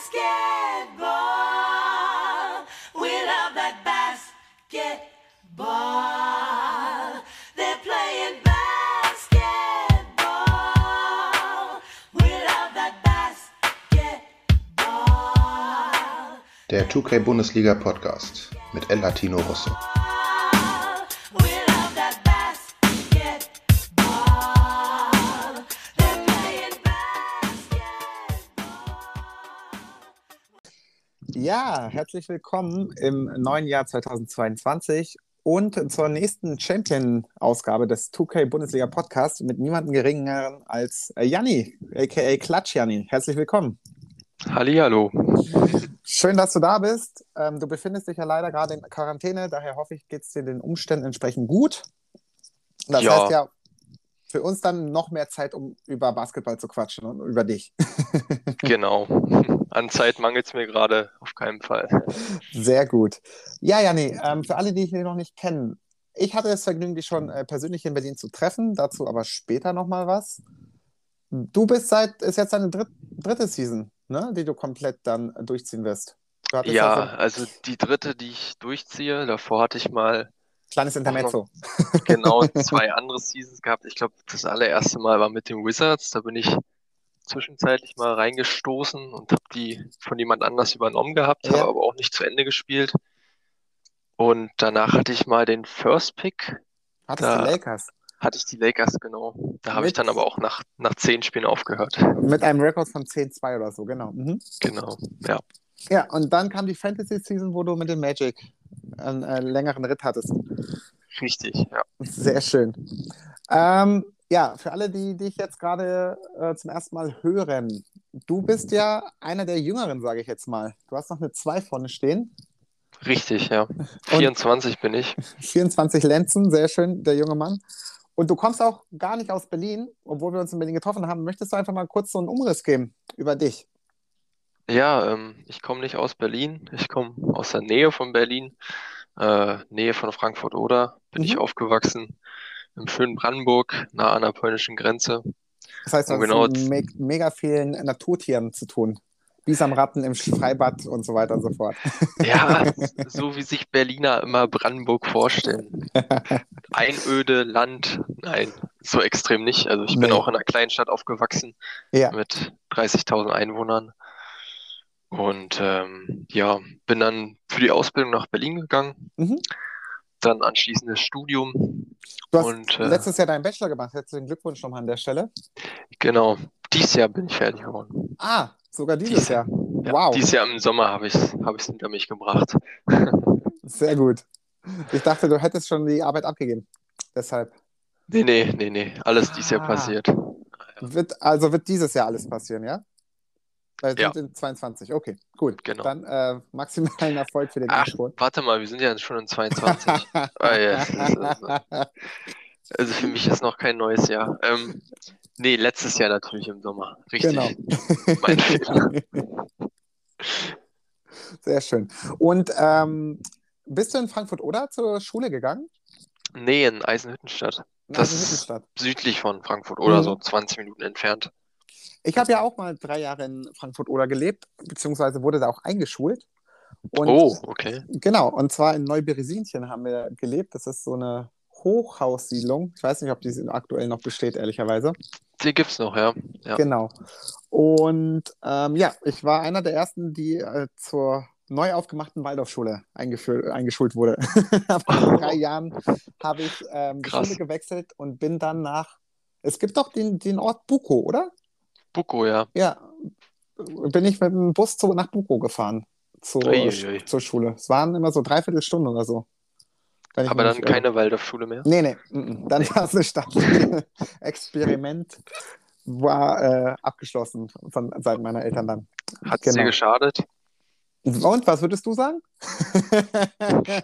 basketball. We love that basketball. They're playing basketball. We love that basketball. Der 2K Bundesliga Podcast mit El Latino Rosso. Ja, herzlich willkommen im neuen Jahr 2022 und zur nächsten Champion-Ausgabe des 2K Bundesliga Podcasts mit niemandem geringeren als äh, Janni, aka Klatsch Janni. Herzlich willkommen. Hallihallo. Schön, dass du da bist. Ähm, du befindest dich ja leider gerade in Quarantäne, daher hoffe ich, geht es dir den Umständen entsprechend gut. Das Ja. heißt ja für uns dann noch mehr Zeit, um über Basketball zu quatschen und über dich. Genau. An Zeit mangelt es mir gerade auf keinen Fall. Sehr gut. Ja, Janni, ähm, für alle, die dich noch nicht kennen, ich hatte das Vergnügen, dich schon äh, persönlich in Berlin zu treffen, dazu aber später nochmal was. Du bist seit, ist jetzt deine dritt, dritte Season, ne, die du komplett dann durchziehen wirst. Du Ja, so also die dritte, die ich durchziehe, davor hatte ich mal ein kleines Intermezzo. genau zwei andere Seasons gehabt. Ich glaube, das allererste Mal war mit den Wizards. Da bin ich zwischenzeitlich mal reingestoßen und habe die von jemand anders übernommen gehabt, Ja. habe aber auch nicht zu Ende gespielt. Und danach hatte ich mal den First Pick, Hattest die Lakers hatte ich die Lakers, genau. Da habe ich dann aber auch nach, nach zehn Spielen aufgehört. mit einem Rekord von 10-2 oder so, genau. Mhm. Genau, ja. Ja, und dann kam die Fantasy-Season, wo du mit dem Magic einen äh, längeren Ritt hattest. Richtig, ja. Sehr schön. Ähm, ja, für alle, die dich jetzt gerade äh, zum ersten Mal hören, du bist ja einer der Jüngeren, sage ich jetzt mal. Du hast noch eine 2 vorne stehen. Richtig, ja. 24 bin ich. 24 Lenzen, sehr schön, der junge Mann. Und du kommst auch gar nicht aus Berlin, obwohl wir uns in Berlin getroffen haben. Möchtest du einfach mal kurz so einen Umriss geben über dich? Ja, ähm, ich komme nicht aus Berlin. Ich komme aus der Nähe von Berlin, äh, Nähe von Frankfurt-Oder. Bin ich Mhm. aufgewachsen im schönen Brandenburg, nah an der polnischen Grenze. Das heißt, du hast genau. mit me mega vielen Naturtieren zu tun. Bisamratten im Freibad und so weiter und so fort. Ja, so wie sich Berliner immer Brandenburg vorstellen. Einöde, Land, nein, so extrem nicht. Also ich bin Nee. auch in einer Kleinstadt aufgewachsen Ja. mit 30.000 Einwohnern. Und ähm, ja, bin dann für die Ausbildung nach Berlin gegangen, Mhm. Dann anschließend das Studium. Du hast Und, äh, letztes Jahr deinen Bachelor gemacht. Herzlichen Glückwunsch nochmal an der Stelle. Genau, dieses Jahr bin ich fertig geworden. Ah, sogar dieses Dieses Jahr. Ja, Wow, Dieses Jahr im Sommer habe ich es hab ich's hinter mich gebracht. sehr gut. Ich dachte, du hättest schon die Arbeit abgegeben. Deshalb Nee, nee, nee, nee, alles dieses Jahr Ah. passiert. wird, also wird dieses Jahr alles passieren, ja? Weil wir Ja. sind in 22. Okay, gut. Genau. Dann äh, maximalen Erfolg für den Ach, Endspurt. warte mal, wir sind ja schon in 22. Ah, ja, das ist- Also für mich ist noch kein neues Jahr. Ähm, nee, letztes Jahr natürlich im Sommer. Richtig. Genau. Mein Fehler. Sehr schön. Und ähm, bist du in Frankfurt oder zur Schule gegangen? Nee, in Eisenhüttenstadt. In Das- Eisenhüttenstadt. Südlich von Frankfurt oder Mhm. so 20 Minuten entfernt. Ich habe ja auch mal drei Jahre in Frankfurt oder gelebt, beziehungsweise wurde da auch eingeschult. Und Oh, okay. Genau, und zwar in Neuberesinchen haben wir gelebt. Das ist so eine Hochhaussiedlung. Ich weiß nicht, ob die aktuell noch besteht, ehrlicherweise. Die gibt's noch, ja. Ja. Genau. Und ähm, ja, ich war einer der ersten, die äh, zur neu aufgemachten Waldorfschule eingeschult wurde. Vor drei Jahren habe ich ähm, die. Schule gewechselt und bin dann nach. Es gibt doch den, den Ort Buko, oder? Buko, ja. Ja. Bin ich mit dem Bus zu, nach Buko gefahren. Zur, Uiuiui. zur Schule. Es waren immer so dreiviertel Stunden oder so. Aber dann nicht irre. keine Waldorfschule mehr. Nee, nee, mm, mm. dann war es eine Stadt. Experiment war äh, abgeschlossen von Seiten meiner Eltern dann. Hat es dir Genau. geschadet? Und was würdest du sagen?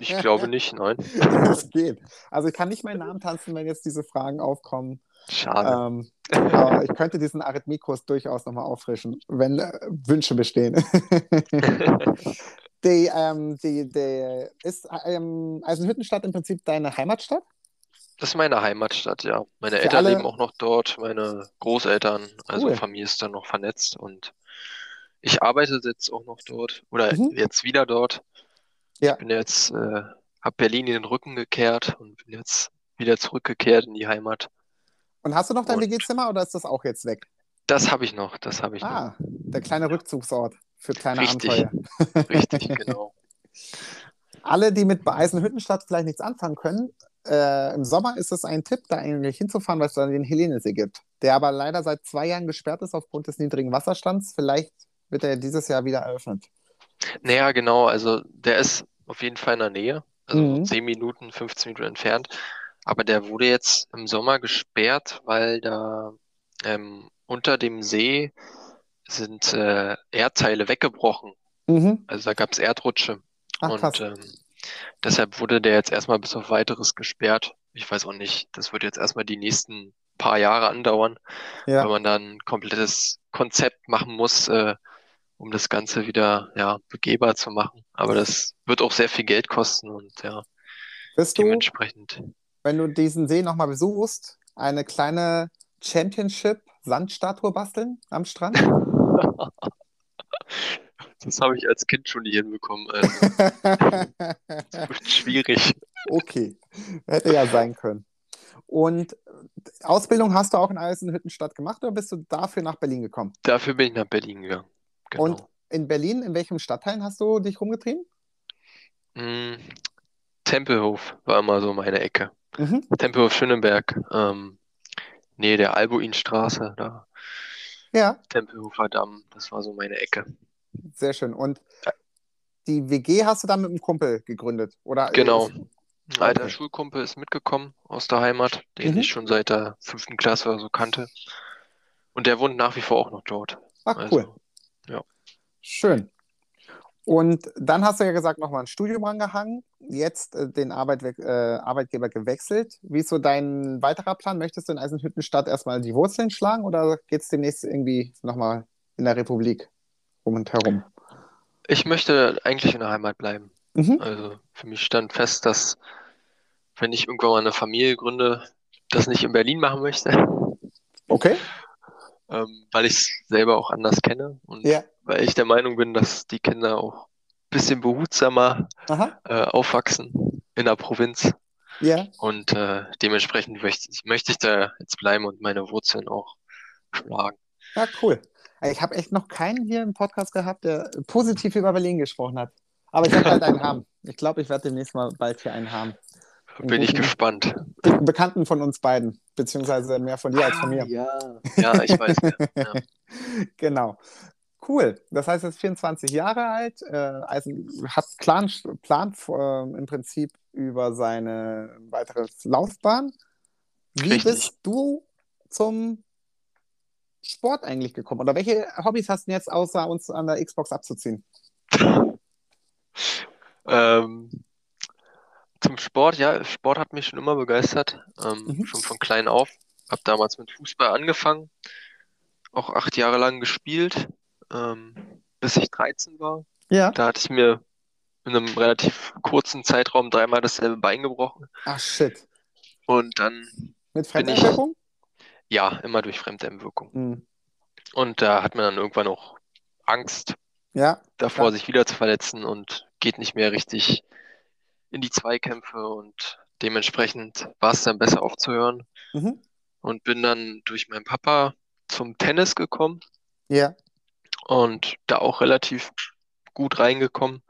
Ich glaube nicht, nein. Es geht. Also ich kann nicht meinen Namen tanzen, wenn jetzt diese Fragen aufkommen. Schade. Ähm, aber ich könnte diesen Arithmikus durchaus nochmal auffrischen, wenn äh, Wünsche bestehen. die, ähm, die, die, ist ähm, Eisenhüttenstadt im Prinzip deine Heimatstadt? Das ist meine Heimatstadt, ja. Meine Für Eltern alle- leben auch noch dort, meine Großeltern, also Cool. Familie ist dann noch vernetzt und ich arbeite jetzt auch noch dort oder Mhm. jetzt wieder dort. Ja. Ich bin jetzt, äh, habe Berlin in den Rücken gekehrt und bin jetzt wieder zurückgekehrt in die Heimat. Und hast du noch dein WG-Zimmer oder ist das auch jetzt weg? Das habe ich noch, das habe ich noch. Ah, der kleine Rückzugsort für kleine Richtig. Abenteuer. Richtig, genau. Alle, die mit Eisenhüttenstadt vielleicht nichts anfangen können, äh, im Sommer ist es ein Tipp, da eigentlich hinzufahren, weil es da den Helenesee gibt, der aber leider seit zwei Jahren gesperrt ist aufgrund des niedrigen Wasserstands. Vielleicht wird er dieses Jahr wieder eröffnet. Naja, genau, also der ist auf jeden Fall in der Nähe, also Mhm. 10 Minuten, 15 Minuten entfernt. Aber der wurde jetzt im Sommer gesperrt, weil da ähm, unter dem See sind äh, Erdteile weggebrochen. Mhm. Also da gab es Erdrutsche. Ach, Und ähm, deshalb wurde der jetzt erstmal bis auf weiteres gesperrt. Ich weiß auch nicht, das wird jetzt erstmal die nächsten paar Jahre andauern, Ja. weil man dann ein komplettes Konzept machen muss, äh, um das Ganze wieder ja, begehbar zu machen. Aber das wird auch sehr viel Geld kosten und ja, du, dementsprechend. Wenn du diesen See nochmal besuchst, eine kleine Championship-Sandstatue basteln am Strand? Das habe ich als Kind schon nie hinbekommen. Also, das wird schwierig. okay, hätte ja sein können. Und Ausbildung hast du auch in Eisenhüttenstadt gemacht oder bist du dafür nach Berlin gekommen? Dafür bin ich nach Berlin gegangen. Genau. Und in Berlin, in welchem Stadtteil hast du dich rumgetrieben? Mm, Tempelhof war immer so meine Ecke. Mhm. Tempelhof Schöneberg, ähm, nee, der Albuinstraße, da, Ja, Tempelhofer Damm, das war so meine Ecke. sehr schön. Und die WG hast du dann mit einem Kumpel gegründet, oder? Genau. Ein alter Okay. Schulkumpel ist mitgekommen aus der Heimat, den Mhm. ich schon seit der fünften Klasse oder so kannte. Und der wohnt nach wie vor auch noch dort. Ach, Also, cool. Schön. Und dann hast du ja gesagt, nochmal ein Studium rangehangen, jetzt äh, den Arbeit, äh, Arbeitgeber gewechselt. Wie ist so dein weiterer Plan? Möchtest du in Eisenhüttenstadt erstmal die Wurzeln schlagen oder geht es demnächst irgendwie nochmal in der Republik rum und herum? Ich möchte eigentlich in der Heimat bleiben. Mhm. Also für mich stand fest, dass wenn ich irgendwann mal eine Familie gründe, das nicht in Berlin machen möchte, Okay. Ähm, weil ich es selber auch anders kenne und Ja. weil ich der Meinung bin, dass die Kinder auch ein bisschen behutsamer äh, aufwachsen in der Provinz. Ja. Und äh, dementsprechend möchte ich, möchte ich da jetzt bleiben und meine Wurzeln auch schlagen. Ja, cool. Ich habe echt noch keinen hier im Podcast gehabt, der positiv über Berlin gesprochen hat. Aber ich werde bald einen haben. Ich glaube, ich werde demnächst mal bald hier einen haben. Bin ich gespannt. Be- Bekannten von uns beiden, beziehungsweise mehr von dir als von mir. Ja, ja, ich weiß. Ja. Genau. Cool. Das heißt, er ist 24 Jahre alt, äh, Eisen, hat Plan, plant äh, im Prinzip über seine weitere Laufbahn. Wie Richtig. bist du zum Sport eigentlich gekommen? Oder welche Hobbys hast du denn jetzt außer uns an der Xbox abzuziehen? Ähm, zum Sport, ja, Sport hat mich schon immer begeistert, ähm, Mhm. schon von klein auf. Hab damals mit Fußball angefangen, auch acht Jahre lang gespielt, ähm, bis ich 13 war. Ja. Da hatte ich mir in einem relativ kurzen Zeitraum dreimal dasselbe Bein gebrochen. Ach shit. Und dann, Mit Bin ich- Fremdeinwirkung? ja, immer durch Fremdeinwirkung. Hm. Und da hat man dann irgendwann auch Angst Ja. davor, Ja. sich wieder zu verletzen und geht nicht mehr richtig in die Zweikämpfe und dementsprechend war es dann besser aufzuhören Mhm. und bin dann durch meinen Papa zum Tennis gekommen Ja. und da auch relativ gut reingekommen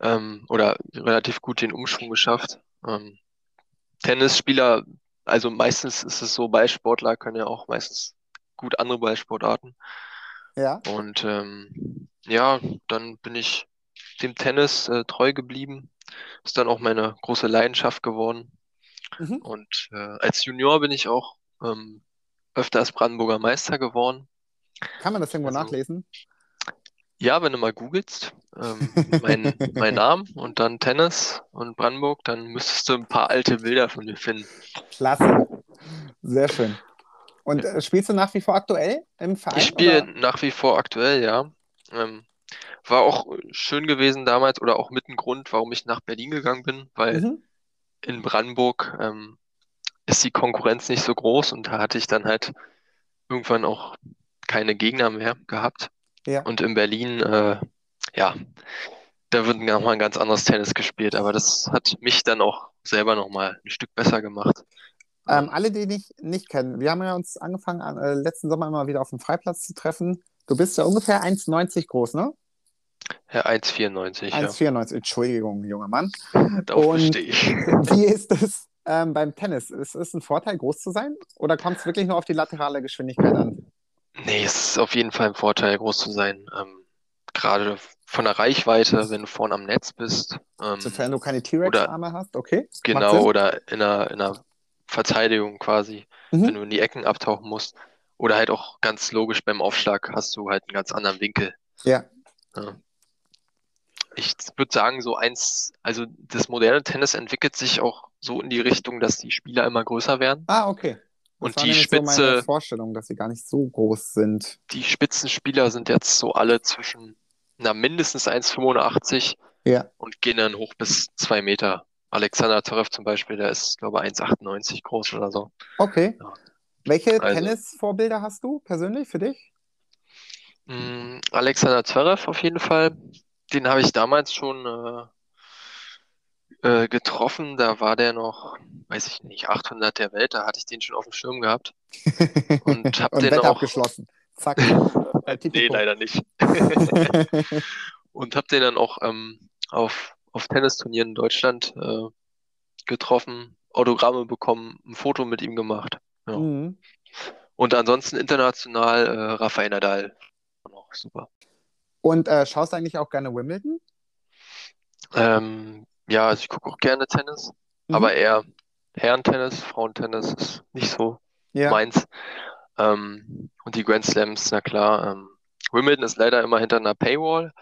ähm, oder relativ gut den Umschwung geschafft. Ähm, Tennisspieler, also meistens ist es so, Ballsportler können ja auch meistens gut andere Ballsportarten. Ja. Und ähm, ja, dann bin ich dem Tennis äh, treu geblieben. Ist dann auch meine große Leidenschaft geworden. Mhm. Und äh, als Junior bin ich auch ähm, öfter als Brandenburger Meister geworden. Kann man das irgendwo Also- nachlesen? Ja, wenn du mal googelst, ähm, mein, mein Namen und dann Tennis und Brandenburg, dann müsstest du ein paar alte Bilder von mir finden. Klasse. Sehr schön. Und äh, spielst du nach wie vor aktuell im Verein? Ich spiele nach wie vor aktuell, ja. Ähm, war auch schön gewesen damals oder auch mit ein Grund, warum ich nach Berlin gegangen bin, weil Mhm. in Brandenburg ähm, ist die Konkurrenz nicht so groß und da hatte ich dann halt irgendwann auch keine Gegner mehr gehabt. Ja. Und in Berlin, äh, ja, da wird nochmal ein ganz anderes Tennis gespielt. Aber das hat mich dann auch selber nochmal ein Stück besser gemacht. Ähm, alle, die dich nicht kennen, wir haben ja uns angefangen, an, äh, letzten Sommer immer wieder auf dem Freiplatz zu treffen. Du bist ja ungefähr 1,90 groß, ne? Ja, 1,94, ja. 1,94, Entschuldigung, junger Mann. Darauf und- bestehe ich. Wie ist es ähm, beim Tennis? Ist es ein Vorteil, groß zu sein? Oder kommt es wirklich nur auf die laterale Geschwindigkeit an? Nee, es ist auf jeden Fall ein Vorteil, groß zu sein. Ähm, gerade von der Reichweite, wenn du vorne am Netz bist. Ähm, Sofern du keine T-Rex-Arme hast, okay. Genau, oder in einer, in einer Verteidigung quasi, Mhm. wenn du in die Ecken abtauchen musst. Oder halt auch ganz logisch beim Aufschlag hast du halt einen ganz anderen Winkel. Ja. Ja. Ich würde sagen, so eins, also das moderne Tennis entwickelt sich auch so in die Richtung, dass die Spieler immer größer werden. Ah, okay. Das Und die nämlich so meine Spitze, Vorstellung, dass sie gar nicht so groß sind. die Spitzenspieler sind jetzt so alle zwischen, na, mindestens 1,85 Ja. und gehen dann hoch bis zwei Meter. Alexander Zverev zum Beispiel, der ist, glaube ich, 1,98 groß oder so. Okay. Ja. Welche Also- Tennisvorbilder hast du persönlich für dich? Mm, Alexander Zverev auf jeden Fall. Den habe ich damals schon äh, äh, getroffen. Da war der noch, weiß ich nicht, 800 der Welt. Da hatte ich den schon auf dem Schirm gehabt. Und hab Und den Wette auch- abgeschlossen. Zack. Äh, Nee, leider nicht. Und habe den dann auch ähm, auf, auf Tennisturnieren in Deutschland äh, getroffen, Autogramme bekommen, ein Foto mit ihm gemacht. Ja. Mhm. Und ansonsten international äh, Rafael Nadal. Auch super. Und äh, schaust du eigentlich auch gerne Wimbledon? Ähm, ja, also ich gucke auch gerne Tennis, Mhm. aber eher Herrentennis, Frauentennis ist nicht so Ja. meins. Ähm, und die Grand Slams, na klar. Ähm, Wimbledon ist leider immer hinter einer Paywall.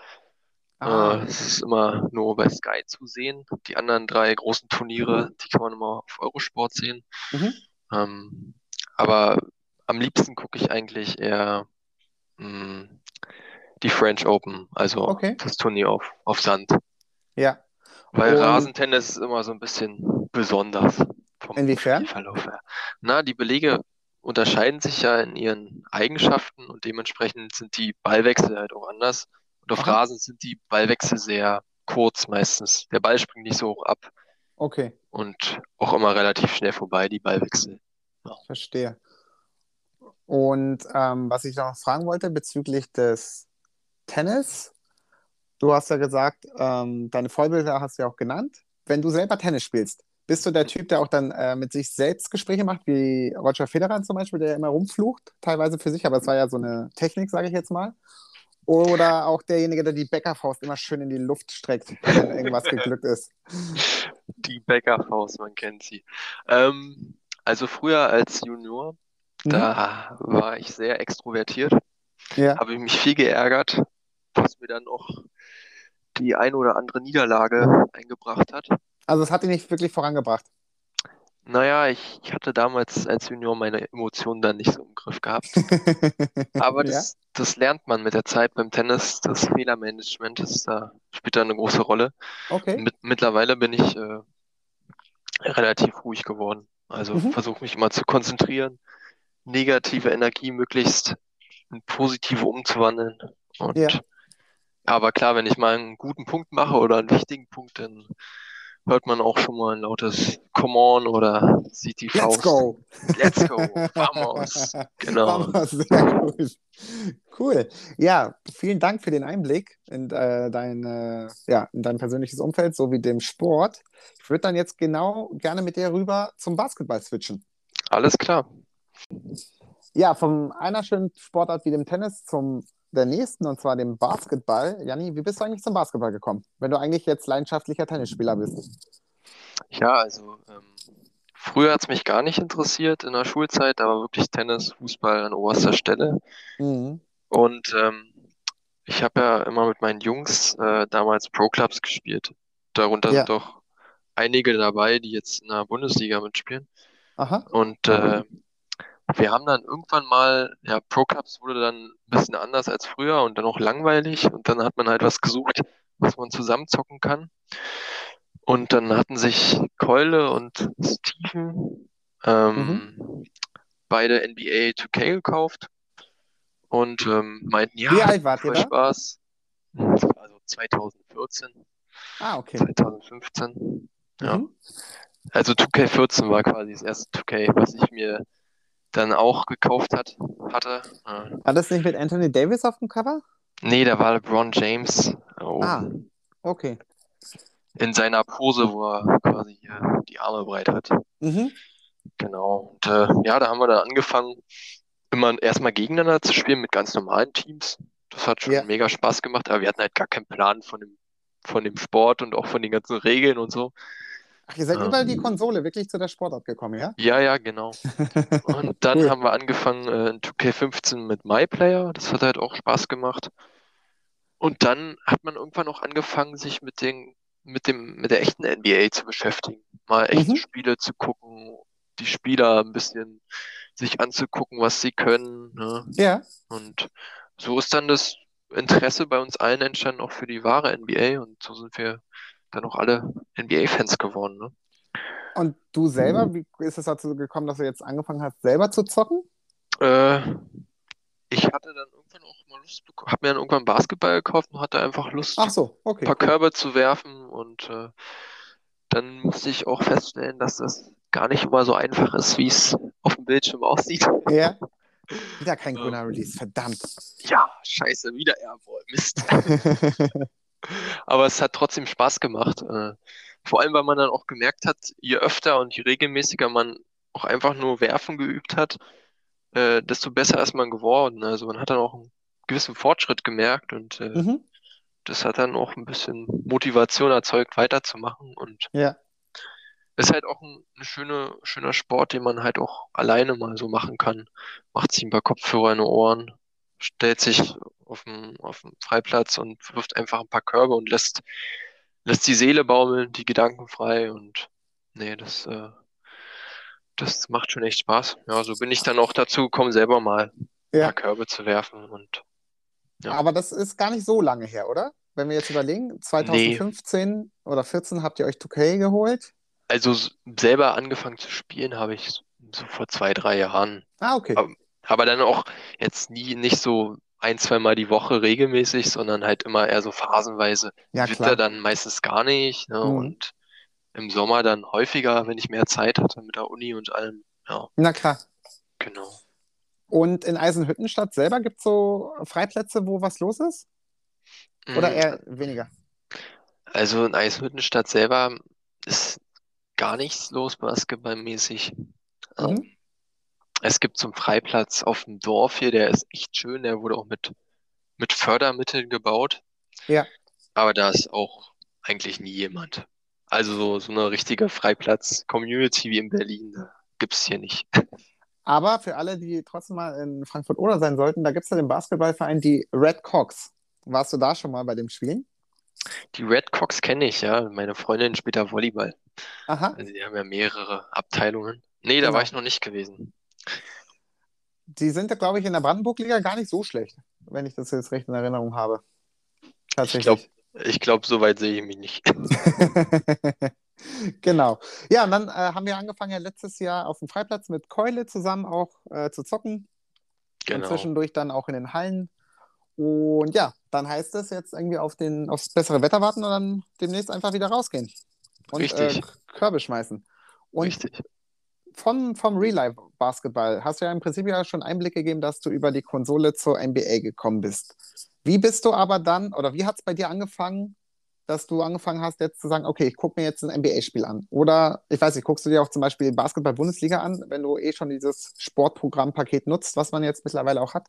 Ah, Äh, es ist immer nur bei Sky zu sehen. Die anderen drei großen Turniere, die kann man immer auf Eurosport sehen. Mhm. Ähm, aber am liebsten gucke ich eigentlich eher mh, die French Open, also Okay. das Turnier auf, auf Sand. ja. Weil Und- Rasentennis ist immer so ein bisschen besonders vom Inwiefern? Spielverlauf her. Na, die Belege unterscheiden sich ja in ihren Eigenschaften und dementsprechend sind die Ballwechsel halt auch anders. Und auf. Rasen sind die Ballwechsel sehr kurz meistens. Der Ball springt nicht so hoch ab Okay, und auch immer relativ schnell vorbei, die Ballwechsel. verstehe. Und ähm, was ich noch fragen wollte bezüglich des Tennis, du hast ja gesagt, ähm, deine Vorbilder hast du ja auch genannt. Wenn du selber Tennis spielst, bist du der Typ, der auch dann äh, mit sich selbst Gespräche macht, wie Roger Federer zum Beispiel, der immer rumflucht, teilweise für sich, aber es war ja so eine Technik, sage ich jetzt mal. Oder auch derjenige, der die Bäckerfaust immer schön in die Luft streckt, wenn irgendwas geglückt ist. Die Bäckerfaust, man kennt sie. Ähm, also früher als Junior, Mhm. da war ich sehr extrovertiert. Ja. habe ich mich viel geärgert, was mir dann auch die ein oder andere Niederlage eingebracht hat. Also es hat ihn nicht wirklich vorangebracht. Naja, ich, ich hatte damals als Junior meine Emotionen dann nicht so im Griff gehabt. Aber Ja. das, das lernt man mit der Zeit beim Tennis. Das Fehlermanagement ist da, spielt da eine große Rolle. Okay. Mit, mittlerweile bin ich äh, relativ ruhig geworden. Also Mhm. versuche mich immer zu konzentrieren, negative Energie möglichst in positive umzuwandeln. Und Ja. Aber klar, wenn ich mal einen guten Punkt mache oder einen wichtigen Punkt, dann hört man auch schon mal ein lautes Come on oder sieht die Let's Faust. go! Let's go, vamos. Genau. Vamos, sehr gut. Cool. Ja, vielen Dank für den Einblick in, äh, dein, äh, ja, in dein persönliches Umfeld sowie dem Sport. Ich würde dann jetzt genau gerne mit dir rüber zum Basketball switchen. Alles klar. Ja, von einer schönen Sportart wie dem Tennis zum der nächsten, und zwar dem Basketball. Janni, wie bist du eigentlich zum Basketball gekommen, wenn du eigentlich jetzt leidenschaftlicher Tennisspieler bist? Ja, also ähm, früher hat es mich gar nicht interessiert in der Schulzeit, war wirklich Tennis, Fußball an oberster Stelle. Mhm. Und ähm, ich habe ja immer mit meinen Jungs äh, damals Pro-Clubs gespielt. Darunter Ja. sind doch einige dabei, die jetzt in der Bundesliga mitspielen. Aha. Und äh, wir haben dann irgendwann mal, ja, Pro-Clubs wurde dann ein bisschen anders als früher und dann auch langweilig. Und dann hat man halt was gesucht, was man zusammenzocken kann. Und dann hatten sich Keule und Steven ähm, beide NBA 2K gekauft. und ähm, meinten, ja, Wie alt wart ihr? Spaß. Das war also 2014, Ah, okay. 2015. Ja. Mhm. Also 2K14 war quasi das erste 2K, was ich mir dann auch gekauft hat, hatte. Äh, War das nicht mit Anthony Davis auf dem Cover? nee, da war LeBron James oh, Ah, okay. in seiner Pose, wo er quasi hier die Arme breit hat. Mhm. Genau. Und äh, ja, da haben wir dann angefangen, immer erstmal gegeneinander zu spielen mit ganz normalen Teams. Das hat schon Ja. mega Spaß gemacht, aber wir hatten halt gar keinen Plan von dem, von dem Sport und auch von den ganzen Regeln und so. Ach, ihr seid Ja. über die Konsole wirklich zu der Sportart gekommen, ja? Ja, ja, genau. Und dann Cool. haben wir angefangen äh, in 2K15 mit MyPlayer. Das hat halt auch Spaß gemacht. Und dann hat man irgendwann auch angefangen, sich mit den, mit dem, mit der echten NBA zu beschäftigen. Mal echte Mhm. Spiele zu gucken, die Spieler ein bisschen sich anzugucken, was sie können, ne? Ja. Und so ist dann das Interesse bei uns allen entstanden, auch für die wahre NBA. Und so sind wir dann auch alle NBA-Fans geworden, ne? Und du selber, wie ist es dazu gekommen, dass du jetzt angefangen hast, selber zu zocken? Äh, ich hatte dann irgendwann auch mal Lust bekommen, habe mir dann irgendwann Basketball gekauft und hatte einfach Lust, so, ein okay. paar Körbe zu werfen. Und äh, dann musste ich auch feststellen, dass das gar nicht immer so einfach ist, wie es auf dem Bildschirm aussieht. Ja. Wieder kein grüner Release, verdammt. Ja, scheiße, wieder Airball, Mist. Aber es hat trotzdem Spaß gemacht. Äh, vor allem, weil man dann auch gemerkt hat, je öfter und je regelmäßiger man auch einfach nur werfen geübt hat, äh, desto besser ist man geworden. Also man hat dann auch einen gewissen Fortschritt gemerkt und äh, Mhm. das hat dann auch ein bisschen Motivation erzeugt, weiterzumachen. Und Ja. ist halt auch ein, ein schöne, schöner Sport, den man halt auch alleine mal so machen kann. Macht sich ein paar Kopfhörer in die Ohren, stellt sich auf dem, auf dem Freiplatz und wirft einfach ein paar Körbe und lässt, lässt die Seele baumeln, die Gedanken frei und nee, das, äh, das macht schon echt Spaß. Ja, so bin ich dann auch dazu gekommen, selber mal ein Ja. paar Körbe zu werfen und Ja. Aber das ist gar nicht so lange her, oder? Wenn wir jetzt überlegen, 2015 oder 14 habt ihr euch 2K geholt. also selber angefangen zu spielen habe ich so vor zwei, drei Jahren. Ah, okay. Aber- Aber dann auch jetzt nie, nicht so ein, zweimal die Woche regelmäßig, sondern halt immer eher so phasenweise. Ja, Winter klar. dann meistens gar nicht, ne? Mhm. Und im Sommer dann häufiger, wenn ich mehr Zeit hatte mit der Uni und allem. Ja, Na klar. genau. Und in Eisenhüttenstadt selber gibt es so Freiplätze, wo was los ist? Oder Mm, eher weniger? Also in Eisenhüttenstadt selber ist gar nichts los basketballmäßig. Ähm, Mhm. Es gibt so einen Freiplatz auf dem Dorf hier, der ist echt schön, der wurde auch mit, mit Fördermitteln gebaut. Ja. Aber da ist auch eigentlich nie jemand. Also so, so eine richtige Freiplatz-Community wie in Berlin äh, gibt's hier nicht. Aber für alle, die trotzdem mal in Frankfurt oder sein sollten, da gibt es ja den Basketballverein, die Red Cox. Warst du da schon mal bei dem Spielen? Die Red Cox kenne ich, ja. Meine Freundin spielt da Volleyball. Aha. Also die haben ja mehrere Abteilungen. Nee, da Genau. war ich noch nicht gewesen. Die sind ja, glaube ich, in der Brandenburg-Liga gar nicht so schlecht, wenn ich das jetzt recht in Erinnerung habe. Tatsächlich. Ich glaube, so weit sehe ich mich nicht. Genau. Ja, und dann äh, haben wir angefangen ja letztes Jahr auf dem Freiplatz mit Keule zusammen auch äh, zu zocken. Und Genau. zwischendurch dann auch in den Hallen. Und ja, dann heißt es jetzt irgendwie auf den, aufs bessere Wetter warten und dann demnächst einfach wieder rausgehen. Und Richtig. Äh, Körbe schmeißen. Und Richtig. Von, vom Real Life Basketball hast du ja im Prinzip ja schon Einblick gegeben, dass du über die Konsole zur NBA gekommen bist. Wie bist du aber dann, oder wie hat es bei dir angefangen, dass du angefangen hast, jetzt zu sagen, okay, ich gucke mir jetzt ein NBA-Spiel an? Oder, ich weiß nicht, guckst du dir auch zum Beispiel Basketball-Bundesliga an, wenn du eh schon dieses Sportprogramm-Paket nutzt, was man jetzt mittlerweile auch hat,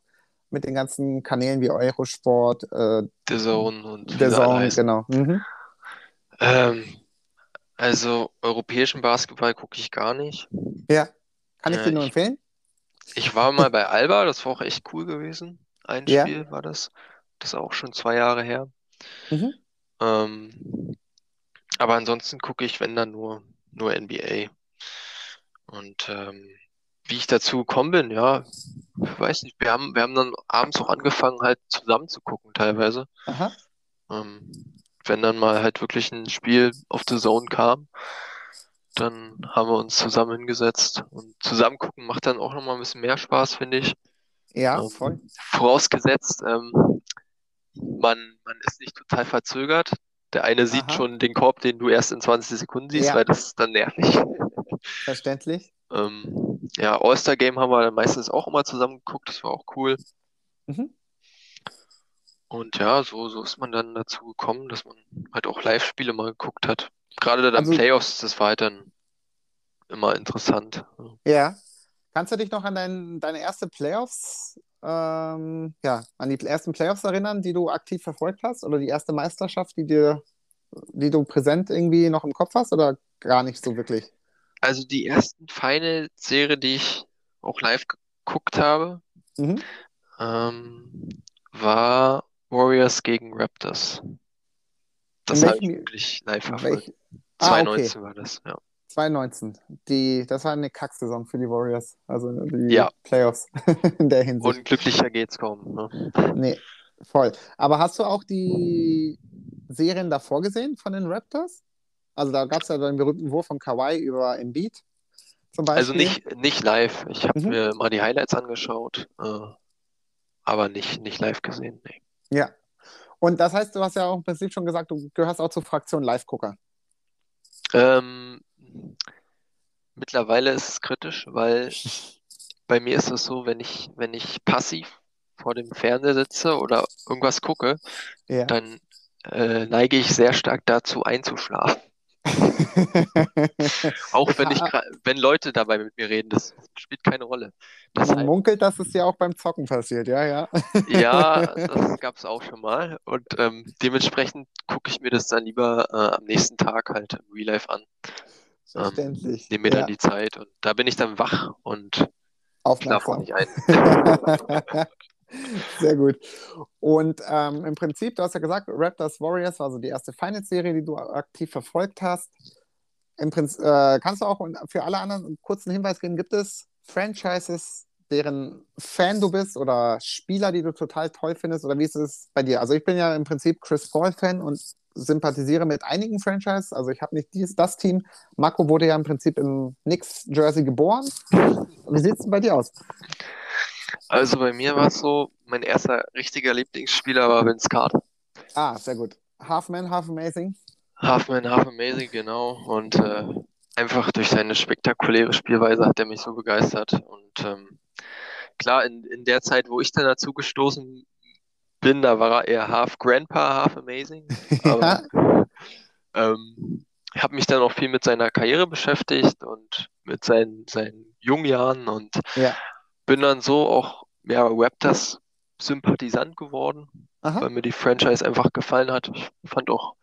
mit den ganzen Kanälen wie Eurosport, äh, The Zone und alle Zone, genau. Mhm. Ähm, also europäischen Basketball gucke ich gar nicht. Ja, kann ich Ja, dir nur ich- empfehlen. Ich war mal bei Alba, das war auch echt cool gewesen. Ein Ja. Spiel war das. Das ist auch schon zwei Jahre her. Mhm. Ähm, aber ansonsten gucke ich, wenn dann nur, nur NBA. Und ähm, wie ich dazu gekommen bin, ja, ich weiß nicht. Wir haben, wir haben dann abends auch angefangen, halt zusammen zu gucken teilweise. Aha. Ähm, wenn dann mal halt wirklich ein Spiel auf The Zone kam, dann haben wir uns zusammen hingesetzt und zusammen gucken macht dann auch nochmal ein bisschen mehr Spaß, finde ich. Ja, Ähm, voll. Vorausgesetzt, ähm, man, man ist nicht total verzögert. Der eine sieht Aha. schon den Korb, den du erst in 20 Sekunden siehst, Ja. weil das ist dann nervig. Verständlich. Ähm, ja, All-Star Game haben wir dann meistens auch immer zusammen geguckt, das war auch cool. Mhm. Und ja, so, so ist man dann dazu gekommen, dass man halt auch Live-Spiele mal geguckt hat. Gerade dann Also- Playoffs, das war halt dann immer interessant. Ja. Kannst du dich noch an dein, deine erste Playoffs, ähm, ja, an die ersten Playoffs erinnern, die du aktiv verfolgt hast? Oder die erste Meisterschaft, die dir, die du präsent irgendwie noch im Kopf hast? Oder gar nicht so wirklich? Also die ersten Final-Serie, die ich auch live geguckt habe, Mhm. ähm, war Warriors gegen Raptors. Das In habe ich welchem- wirklich live verfolgt. Ah, okay. 2019 war das, ja. 2019. Die, das war eine Kacksaison für die Warriors. Also die Ja. Playoffs in der Hinsicht. Unglücklicher geht's kaum. Ne? Nee, voll. Aber hast du auch die Serien davor gesehen von den Raptors? Also da gab es ja den berühmten Wurf von Kawhi über Embiid zum Beispiel. Also nicht, nicht live. Ich habe Mhm. mir mal die Highlights angeschaut, äh, aber nicht, nicht live gesehen. Nee. Ja. Und das heißt, du hast ja auch im Prinzip schon gesagt, du gehörst auch zur Fraktion Live-Gucker. Ähm, mittlerweile ist es kritisch, weil bei mir ist es so, wenn ich, wenn ich passiv vor dem Fernseher sitze oder irgendwas gucke, Ja. dann äh, neige ich sehr stark dazu einzuschlafen. Auch wenn ich, wenn Leute dabei mit mir reden, das spielt keine Rolle. Man Deshalb, munkelt, dass es ja auch beim Zocken passiert, ja, ja. ja, das gab es auch schon mal. Und ähm, dementsprechend gucke ich mir das dann lieber äh, am nächsten Tag halt im Real Life an. Ähm, Verständlich. nehme mir ja, dann die Zeit und da bin ich dann wach und schlafe aufmerksam. nicht ein. Sehr gut. Und ähm, im Prinzip, du hast ja gesagt, Raptors Warriors war so die erste Finals-Serie, die du aktiv verfolgt hast. Im Prinzip, äh, kannst du auch für alle anderen einen kurzen Hinweis geben, gibt es Franchises, deren Fan du bist oder Spieler, die du total toll findest oder wie ist es bei dir? Also ich bin ja im Prinzip Chris Paul-Fan und sympathisiere mit einigen Franchises. Also ich habe nicht dieses, das Team. Marco wurde ja im Prinzip im Knicks-Jersey geboren. Wie sieht es denn bei dir aus? Also bei mir war es so, mein erster richtiger Lieblingsspieler war Vince Carter. Ah, sehr gut. Half Man, Half Amazing. Half-Man, Half-Amazing, genau. Und äh, einfach durch seine spektakuläre Spielweise hat er mich so begeistert. Und ähm, klar, in, in der Zeit, wo ich dann dazu gestoßen bin, da war er eher Half Grandpa, Half Amazing. Aber ähm, ich habe mich dann auch viel mit seiner Karriere beschäftigt und mit seinen, seinen jungen Jahren und Ja. Bin dann so auch ja, Raptors Sympathisant geworden, Aha. weil mir die Franchise einfach gefallen hat. Ich fand auch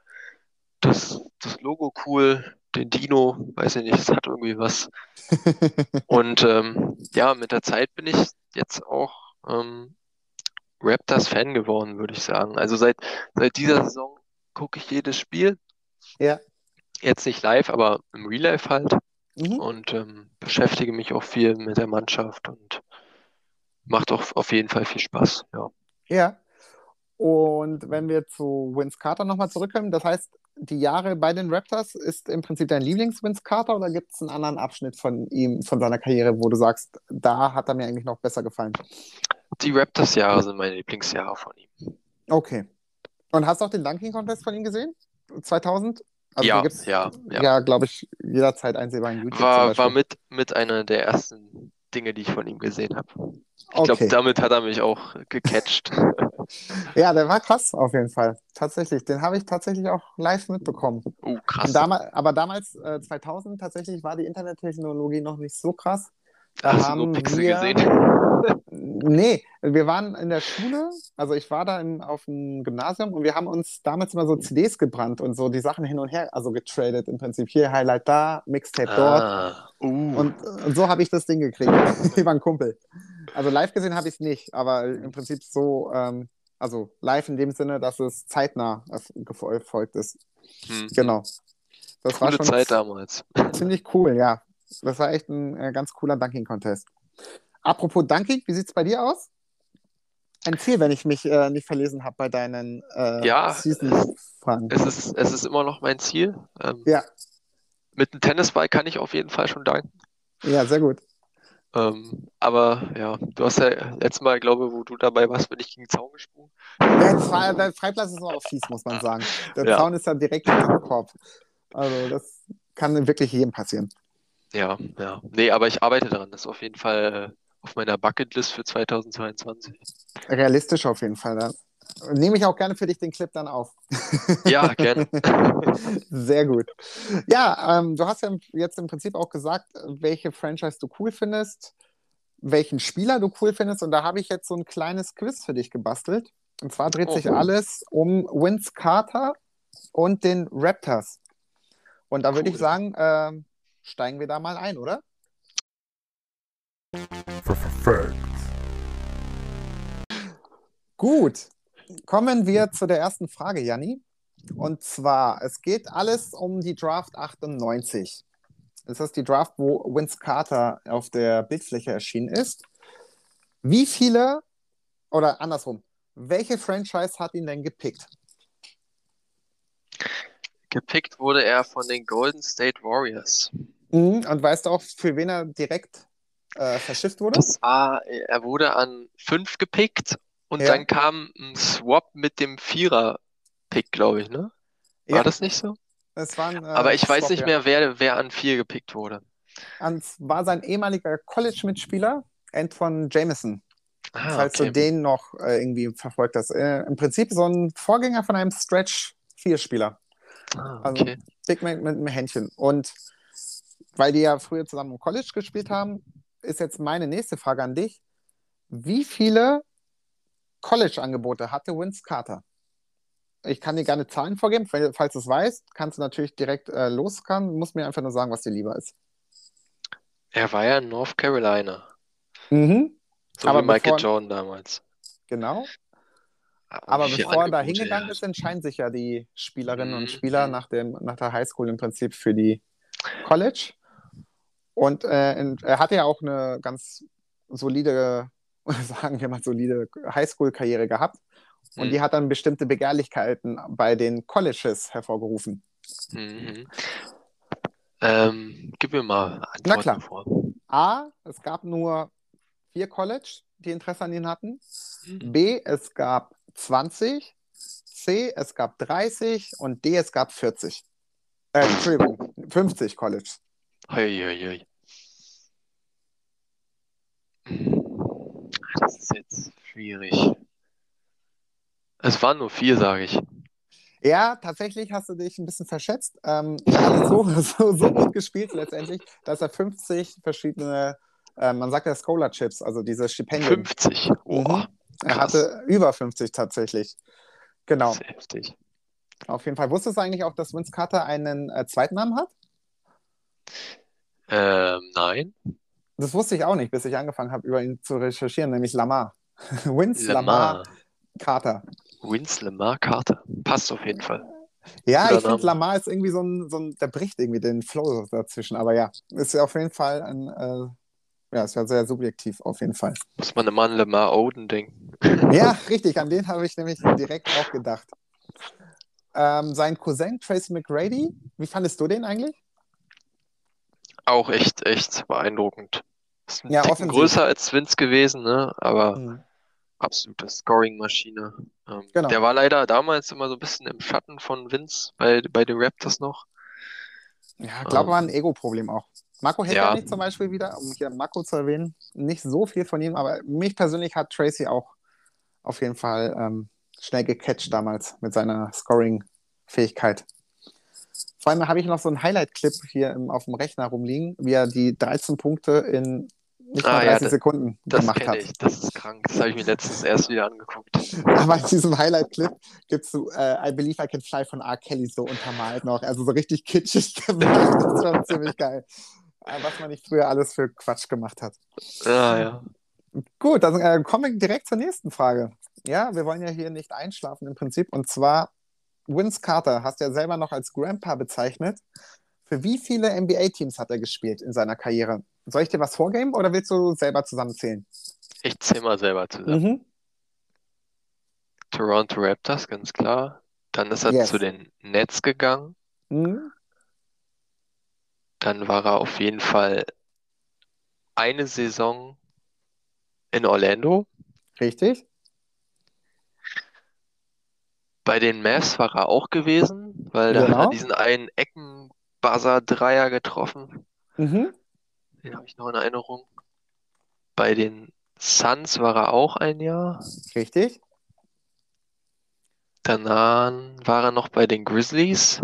das, das Logo cool, den Dino, weiß ich nicht, es hat irgendwie was. Und ähm, ja, mit der Zeit bin ich jetzt auch ähm, Raptors-Fan geworden, würde ich sagen. Also seit, seit dieser Saison gucke ich jedes Spiel. Ja. Jetzt nicht live, aber im Real Life halt. Mhm. Und ähm, beschäftige mich auch viel mit der Mannschaft und macht auch auf jeden Fall viel Spaß. Ja. Ja. Und wenn wir zu Vince Carter nochmal zurückkommen, das heißt, die Jahre bei den Raptors ist im Prinzip dein Lieblings-Vince Carter oder gibt es einen anderen Abschnitt von ihm, von seiner Karriere, wo du sagst, da hat er mir eigentlich noch besser gefallen? Die Raptors-Jahre sind meine Lieblingsjahre von ihm. Okay. Und hast du auch den Dunking Contest von ihm gesehen? 2000? Also Ja, ja, ja. ja, glaube ich, jederzeit einsehbar in YouTube War, war mit, mit einer der ersten Dinge, die ich von ihm gesehen habe. Ich glaube, Okay. damit hat er mich auch gecatcht. Ja, der war krass auf jeden Fall. Tatsächlich. Den habe ich tatsächlich auch live mitbekommen. Uh, krass. Und damals, aber damals, äh, 2000, tatsächlich war die Internettechnologie noch nicht so krass. Da Hast du nur haben Pixel wir- gesehen? Nee, wir waren in der Schule, also ich war da in, auf dem Gymnasium und wir haben uns damals immer so CDs gebrannt und so die Sachen hin und her, also getradet im Prinzip. Hier Highlight da, Mixtape dort. Ah, uh. Und, und so habe ich das Ding gekriegt, über einen Kumpel. Also live gesehen habe ich es nicht, aber im Prinzip so, ähm, also live in dem Sinne, dass es zeitnah erfolgt ist. Hm. Genau. Das war Coole schon Zeit damals. ziemlich cool, ja. Das war echt ein äh, ganz cooler Dunking-Contest. Apropos Dunking, wie sieht es bei dir aus? Ein Ziel, wenn ich mich äh, nicht verlesen habe bei deinen äh, Ja, Season-Fragen. Es ist, es ist immer noch mein Ziel. Ähm, Ja, mit einem Tennisball kann ich auf jeden Fall schon danken. ja, sehr gut. Ähm, aber ja, du hast ja letztes Mal, glaube ich, wo du dabei warst, bin ich gegen den Zaun gesprungen. Der, Fre der Freiplatz ist aber auch fies, muss man sagen. Der Ja. Zaun ist ja direkt im Korb. Also das kann wirklich jedem passieren. Ja, ja. Nee, aber ich arbeite daran. Das ist auf jeden Fall äh, auf meiner Bucketlist für 2022. Realistisch auf jeden Fall. Da nehme ich auch gerne für dich den Clip dann auf. Ja, gerne. Sehr gut. Ja, ähm, du hast ja jetzt im Prinzip auch gesagt, welche Franchise du cool findest, welchen Spieler du cool findest. Und da habe ich jetzt so ein kleines Quiz für dich gebastelt. Und zwar dreht Oh. sich alles um Vince Carter und den Raptors. Und da würde ich Cool. sagen, ähm, steigen wir da mal ein, oder? Gut. Kommen wir zu der ersten Frage, Janni. Und zwar, es geht alles um die Draft 98. Das ist die Draft, wo Vince Carter auf der Bildfläche erschienen ist. Wie viele, oder andersrum, welche Franchise hat ihn denn gepickt? Gepickt wurde er von den Golden State Warriors. Mhm. Und weißt du auch, für wen er direkt äh, verschifft wurde? Das war, er wurde an fünf gepickt und Ja. dann kam ein Swap mit dem Vierer-Pick, glaube ich, ne? War Ja. das nicht so? Es war ein, äh, Aber ich weiß Swap, nicht ja. mehr, wer, wer an vier gepickt wurde. Und war sein ehemaliger College-Mitspieler, Antoine Jameson. Ah, falls okay. du den noch äh, irgendwie verfolgt hast. Äh, Im Prinzip so ein Vorgänger von einem Stretch-Vierspieler. Ah, Also okay. Big Man mit einem Händchen. Und weil die ja früher zusammen im College gespielt haben, ist jetzt meine nächste Frage an dich. Wie viele College-Angebote hatte Vince Carter? Ich kann dir gerne Zahlen vorgeben. Fall- Falls du es weißt, kannst du natürlich direkt äh, loskommen. Du musst mir einfach nur sagen, was dir lieber ist. Er war ja in North Carolina. Mhm, So Aber wie Michael bevor- Jordan damals. genau. Aber bevor er da hingegangen er ist, entscheiden sich ja die Spielerinnen und Mhm. Spieler nach, dem, nach der Highschool im Prinzip für die College. Und äh, er hatte ja auch eine ganz solide, sagen wir mal, solide Highschool-Karriere gehabt. Und Mhm. die hat dann bestimmte Begehrlichkeiten bei den Colleges hervorgerufen. Mhm. Ähm, gib mir mal Na Antworten klar. vor. A, es gab nur vier College, die Interesse an ihn hatten. Mhm. B, es gab 20. C, es gab 30. Und D, es gab 40. Äh, Entschuldigung, 50 College. Hei, hei. Das ist jetzt schwierig. Es waren nur vier, sage ich. Ja, tatsächlich hast du dich ein bisschen verschätzt. Ähm, er hat so, so, so gut gespielt letztendlich, dass er 50 verschiedene, äh, man sagt ja Scholarships, also diese Stipendien. 50. Boah, Er krass. hatte über 50 tatsächlich. Genau. heftig. Auf jeden Fall. Wusstest du eigentlich auch, dass Vince Carter einen äh, Zweitnamen hat? Ähm, nein. Das wusste ich auch nicht, bis ich angefangen habe, über ihn zu recherchieren, nämlich Lamar. Vince Lamar Lamar. Carter. Vince Lamar Carter. Passt auf jeden Fall. Ja, Cooler ich finde. Lamar ist irgendwie so ein, so ein, der bricht irgendwie den Flow dazwischen. Aber ja, ist ja auf jeden Fall ein, äh, ja, ist ja sehr subjektiv, auf jeden Fall. Muss man immer an Lamar Odin denken. Ja, richtig, an den habe ich nämlich direkt auch gedacht. Ähm, sein Cousin Tracy McGrady, wie fandest du den eigentlich? Auch echt, echt beeindruckend. Ist ein Ja, Ticken offensiv. größer als Vince gewesen, ne? Aber Mhm. absolute Scoring-Maschine. Ähm, Genau. Der war leider damals immer so ein bisschen im Schatten von Vince bei, bei den Raptors noch. Ja, ich glaube, war ein Ego-Problem auch. Marco hätte ja. Zum Beispiel wieder, um hier Marco zu erwähnen, nicht so viel von ihm, aber mich persönlich hat Tracy auch auf jeden Fall ähm, schnell gecatcht damals mit seiner Scoring-Fähigkeit. Vor allem habe ich noch so einen Highlight-Clip hier im, auf dem Rechner rumliegen, wie er die 13 Punkte in nicht mal Ah, 30 ja, das- Sekunden Das gemacht hat. ich. Das ist krank. Das habe ich mir letztens erst wieder angeguckt. Aber in diesem Highlight-Clip gibt es so, äh, I Believe I Can Fly von R. Kelly so untermalt noch. Also so richtig kitschig gemacht. Das ist schon ziemlich geil. Äh, Was man nicht früher alles für Quatsch gemacht hat. Ah, ja. Gut, dann äh, kommen wir direkt zur nächsten Frage. Ja, wir wollen ja hier nicht einschlafen im Prinzip. Und zwar, Vince Carter hast du ja selber noch als Grandpa bezeichnet. Für wie viele NBA-Teams hat er gespielt in seiner Karriere? Soll ich dir was vorgeben oder willst du selber zusammenzählen? Ich zähle mal selber zusammen. Mhm. Toronto Raptors, ganz klar. Dann ist er Yes. zu den Nets gegangen. Mhm. Dann war er auf jeden Fall eine Saison in Orlando. Richtig? Bei den Mavs war er auch gewesen, weil da hat er Genau. diesen einen Ecken-Buzzer-Dreier getroffen. Mhm. Den habe ich noch in Erinnerung. Bei den Suns war er auch ein Jahr. Richtig? Danach war er noch bei den Grizzlies,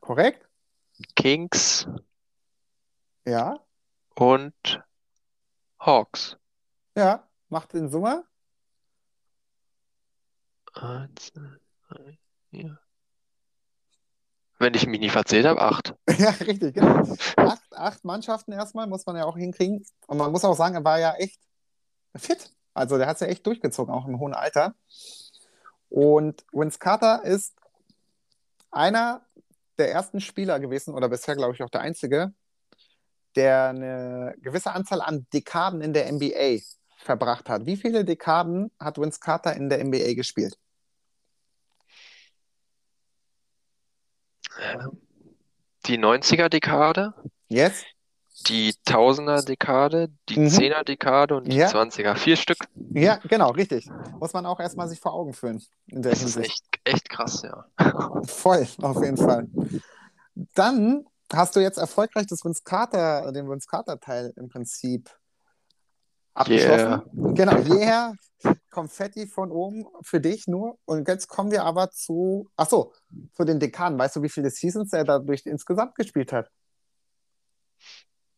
Korrekt? Kings Ja. und Hawks. Ja. Macht in Summe? Eins, drei, vier. Wenn ich mich nie verzählt habe, acht. Ja, richtig, genau. Acht, acht Mannschaften erstmal muss man ja auch hinkriegen. Und man muss auch sagen, er war ja echt fit. Also der hat es ja echt durchgezogen, auch im hohen Alter. Und Vince Carter ist einer der ersten Spieler gewesen, oder bisher glaube ich auch der einzige, der eine gewisse Anzahl an Dekaden in der NBA verbracht hat. Wie viele Dekaden hat Vince Carter in der NBA gespielt? Die 90er-Dekade, Yes? die Tausender-Dekade, die Mhm. 10er-Dekade und die Ja. 20er. Vier Stück. Ja, genau, richtig. Muss man auch erstmal sich vor Augen führen in der Das ist Hinsicht. echt, echt krass, ja. Voll, auf jeden Fall. Dann hast du jetzt erfolgreich das Vince Carter, den Vince Carter-Teil im Prinzip abgeschlossen. Genau, yeah. Konfetti von oben für dich nur. Und jetzt kommen wir aber zu, ach so, zu den Dekaden. Weißt du, wie viele Seasons er dadurch insgesamt gespielt hat?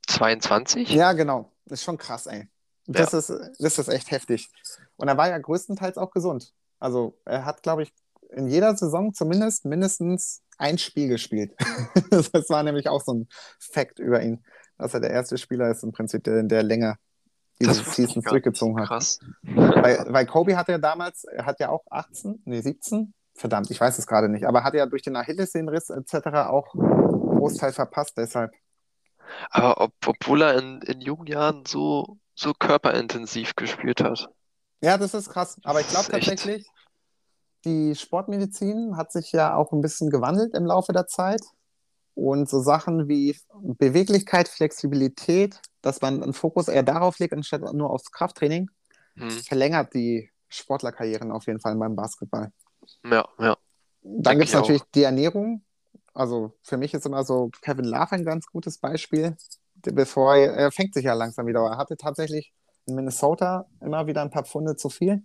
22? Ja, genau. Ist schon krass, ey. Das, ist, das ist echt heftig. Und er war ja größtenteils auch gesund. Also er hat, glaube ich, in jeder Saison zumindest mindestens ein Spiel gespielt. das war nämlich auch so ein Fact über ihn, dass er der erste Spieler ist im Prinzip, der, der länger diese nicht. durchgezogen hat. Krass. Weil, weil Kobe hatte ja damals, er hat ja auch 18, nee 17, verdammt, ich weiß es gerade nicht, aber hat ja durch den Achillessehnenriss etc. auch einen Großteil verpasst, deshalb. Aber ob, obwohl er in, in jungen Jahren so, so körperintensiv gespielt hat. Ja, das ist krass. Aber ich glaube ist echt- tatsächlich, die Sportmedizin hat sich ja auch ein bisschen gewandelt im Laufe der Zeit. Und so Sachen wie Beweglichkeit, Flexibilität, dass man einen Fokus eher darauf legt, anstatt nur aufs Krafttraining, Hm. verlängert die Sportlerkarrieren auf jeden Fall beim Basketball. Ja, ja. Dann gibt es ich auch. natürlich die Ernährung. Also für mich ist immer so Kevin Love ein ganz gutes Beispiel. Bevor er, er fängt sich ja langsam wieder. Er hatte tatsächlich in Minnesota immer wieder ein paar Pfunde zu viel.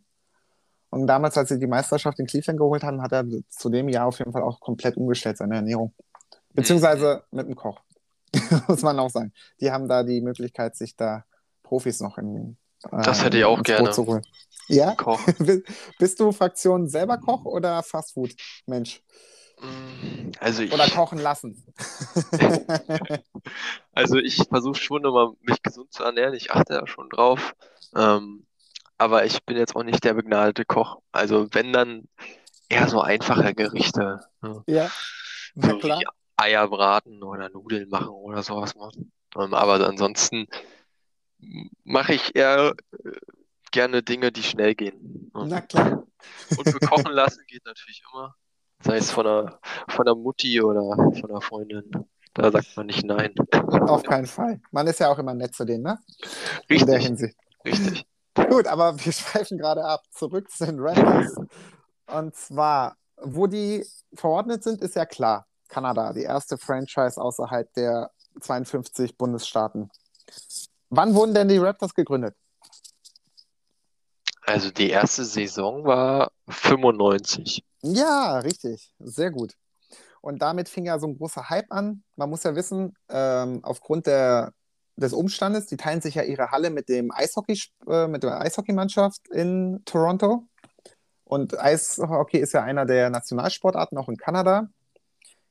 Und damals, als sie die Meisterschaft in Cleveland geholt haben, hat er zu dem Jahr auf jeden Fall auch komplett umgestellt, seine Ernährung. Beziehungsweise mit dem Koch, muss man auch sagen. Die haben da die Möglichkeit, sich da Profis noch in, äh, Das hätte ich auch gerne. Zu holen. Ja? Koch. Bist du Fraktion selber Koch oder Fastfood? Mensch. Mm, Also ich, Oder kochen lassen. also ich versuche schon immer, mich gesund zu ernähren. Ich achte da schon drauf. Ähm, aber ich bin jetzt auch nicht der begnadete Koch. Also wenn dann eher so einfache Gerichte. Ne? ja, na So klar. Eier braten oder Nudeln machen oder sowas machen. Ähm, aber ansonsten mache ich eher äh, gerne Dinge, die schnell gehen. Ne? Na klar. Und für Kochen lassen geht natürlich immer. Sei es von der, von der Mutti oder von der Freundin. Da sagt man nicht nein. Auf keinen Fall. Man ist ja auch immer nett zu denen, ne? In der Richtig, Hinsicht. richtig. Gut, aber wir schweifen gerade ab. Zurück zu den Raptors. Und zwar, wo die verordnet sind, ist ja klar. Kanada, die erste Franchise außerhalb der 52 Bundesstaaten. Wann wurden denn die Raptors gegründet? Also die erste Saison war 95. Ja, richtig. Sehr gut. Und damit fing ja so ein großer Hype an. Man muss ja wissen, ähm, aufgrund der, des Umstandes, die teilen sich ja ihre Halle mit dem Eishockey, äh, mit der Eishockeymannschaft in Toronto. Und Eishockey ist ja einer der Nationalsportarten, auch in Kanada.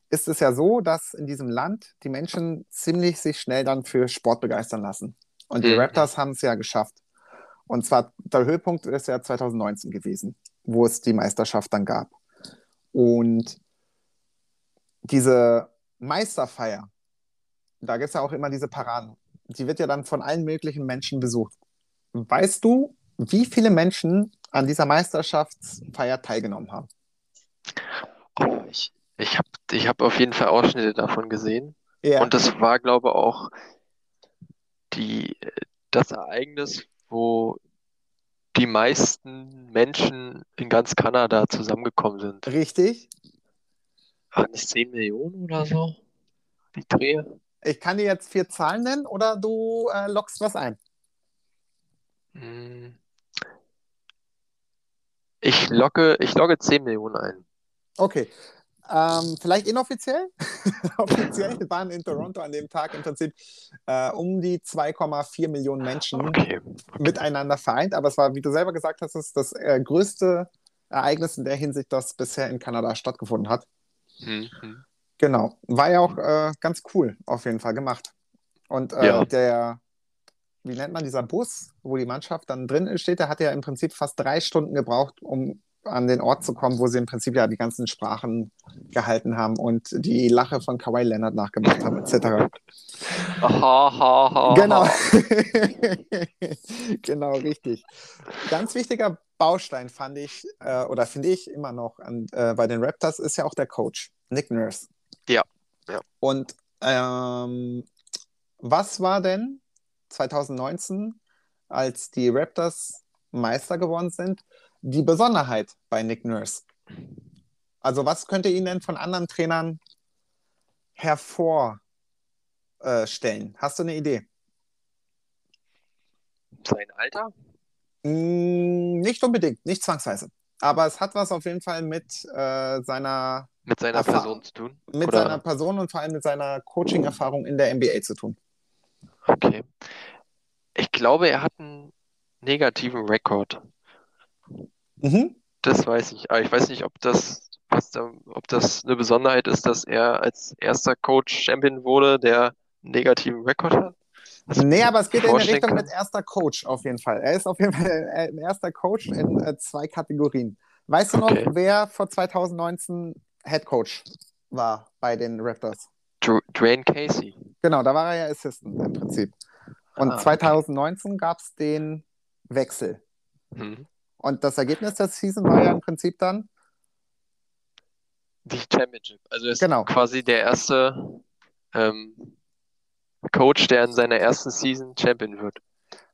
Ist es ja so, dass in diesem Land die Menschen ziemlich sich schnell dann für Sport begeistern lassen. Und die Mhm. Raptors haben es ja geschafft. Und zwar der Höhepunkt ist ja 2019 gewesen, wo es die Meisterschaft dann gab. Und diese Meisterfeier, da gibt es ja auch immer diese Paraden. Die wird ja dann von allen möglichen Menschen besucht. Weißt du, wie viele Menschen an dieser Meisterschaftsfeier teilgenommen haben? Oh, ich ich habe ich hab auf jeden Fall Ausschnitte davon gesehen. Ja. Und das war, glaube ich, auch die, das Ereignis, wo die meisten Menschen in ganz Kanada zusammengekommen sind. Richtig. Waren es 10 Millionen oder so? Die Drehe? Ich kann dir jetzt vier Zahlen nennen oder du äh, lockst was ein. Hm. Ich logge, ich logge 10 Millionen ein. Okay. Ähm, vielleicht inoffiziell? Offiziell waren in Toronto an dem Tag im Prinzip äh, um die 2,4 Millionen Menschen Okay. miteinander vereint. Aber es war, wie du selber gesagt hast, ist das äh, größte Ereignis in der Hinsicht, das bisher in Kanada stattgefunden hat. Hm, hm. Genau. War ja auch äh, ganz cool auf jeden Fall gemacht. Und äh, Ja. der, wie nennt man dieser Bus, wo die Mannschaft dann drin steht, der hat ja im Prinzip fast drei Stunden gebraucht, um an den Ort zu kommen, wo sie im Prinzip ja die ganzen Sprachen gehalten haben und die Lache von Kawhi Leonard nachgemacht haben, etc. Aha, ha, ha, Genau. genau, richtig. Ganz wichtiger Baustein fand ich, äh, oder finde ich immer noch an, äh, bei den Raptors, ist ja auch der Coach, Nick Nurse. Ja, ja. Und ähm, was war denn 2019, als die Raptors Meister geworden sind, die Besonderheit bei Nick Nurse? Also was könnte ihn denn von anderen Trainern hervorstellen? Hast du eine Idee? Sein Alter? Mm, Nicht unbedingt, nicht zwangsweise. Aber es hat was auf jeden Fall mit äh, seiner, Mit seiner Erfahrung. Person zu tun? mit Oder- seiner Person und vor allem mit seiner Coaching-Erfahrung in der NBA zu tun. Okay. Ich glaube, er hat einen negativen Rekord. Mhm. Das weiß ich. Aber ich weiß nicht, ob das, was da, ob das eine Besonderheit ist, dass er als erster Coach Champion wurde, der einen negativen Rekord hat. Nee, aber es geht in die vorstellen Richtung mit erster Coach auf jeden Fall. Er ist auf jeden Fall äh, ein erster Coach in äh, zwei Kategorien. Weißt du noch, Okay. wer vor 2019 Head Coach war bei den Raptors? Dwayne Casey. Genau, da war er ja Assistant im Prinzip. Und Ah, okay. 2019 gab es den Wechsel. Mhm. Und das Ergebnis der Season war ja im Prinzip dann, Die Championship. Also er ist Genau. quasi der erste ähm, Coach, der in seiner ersten Season Champion wird.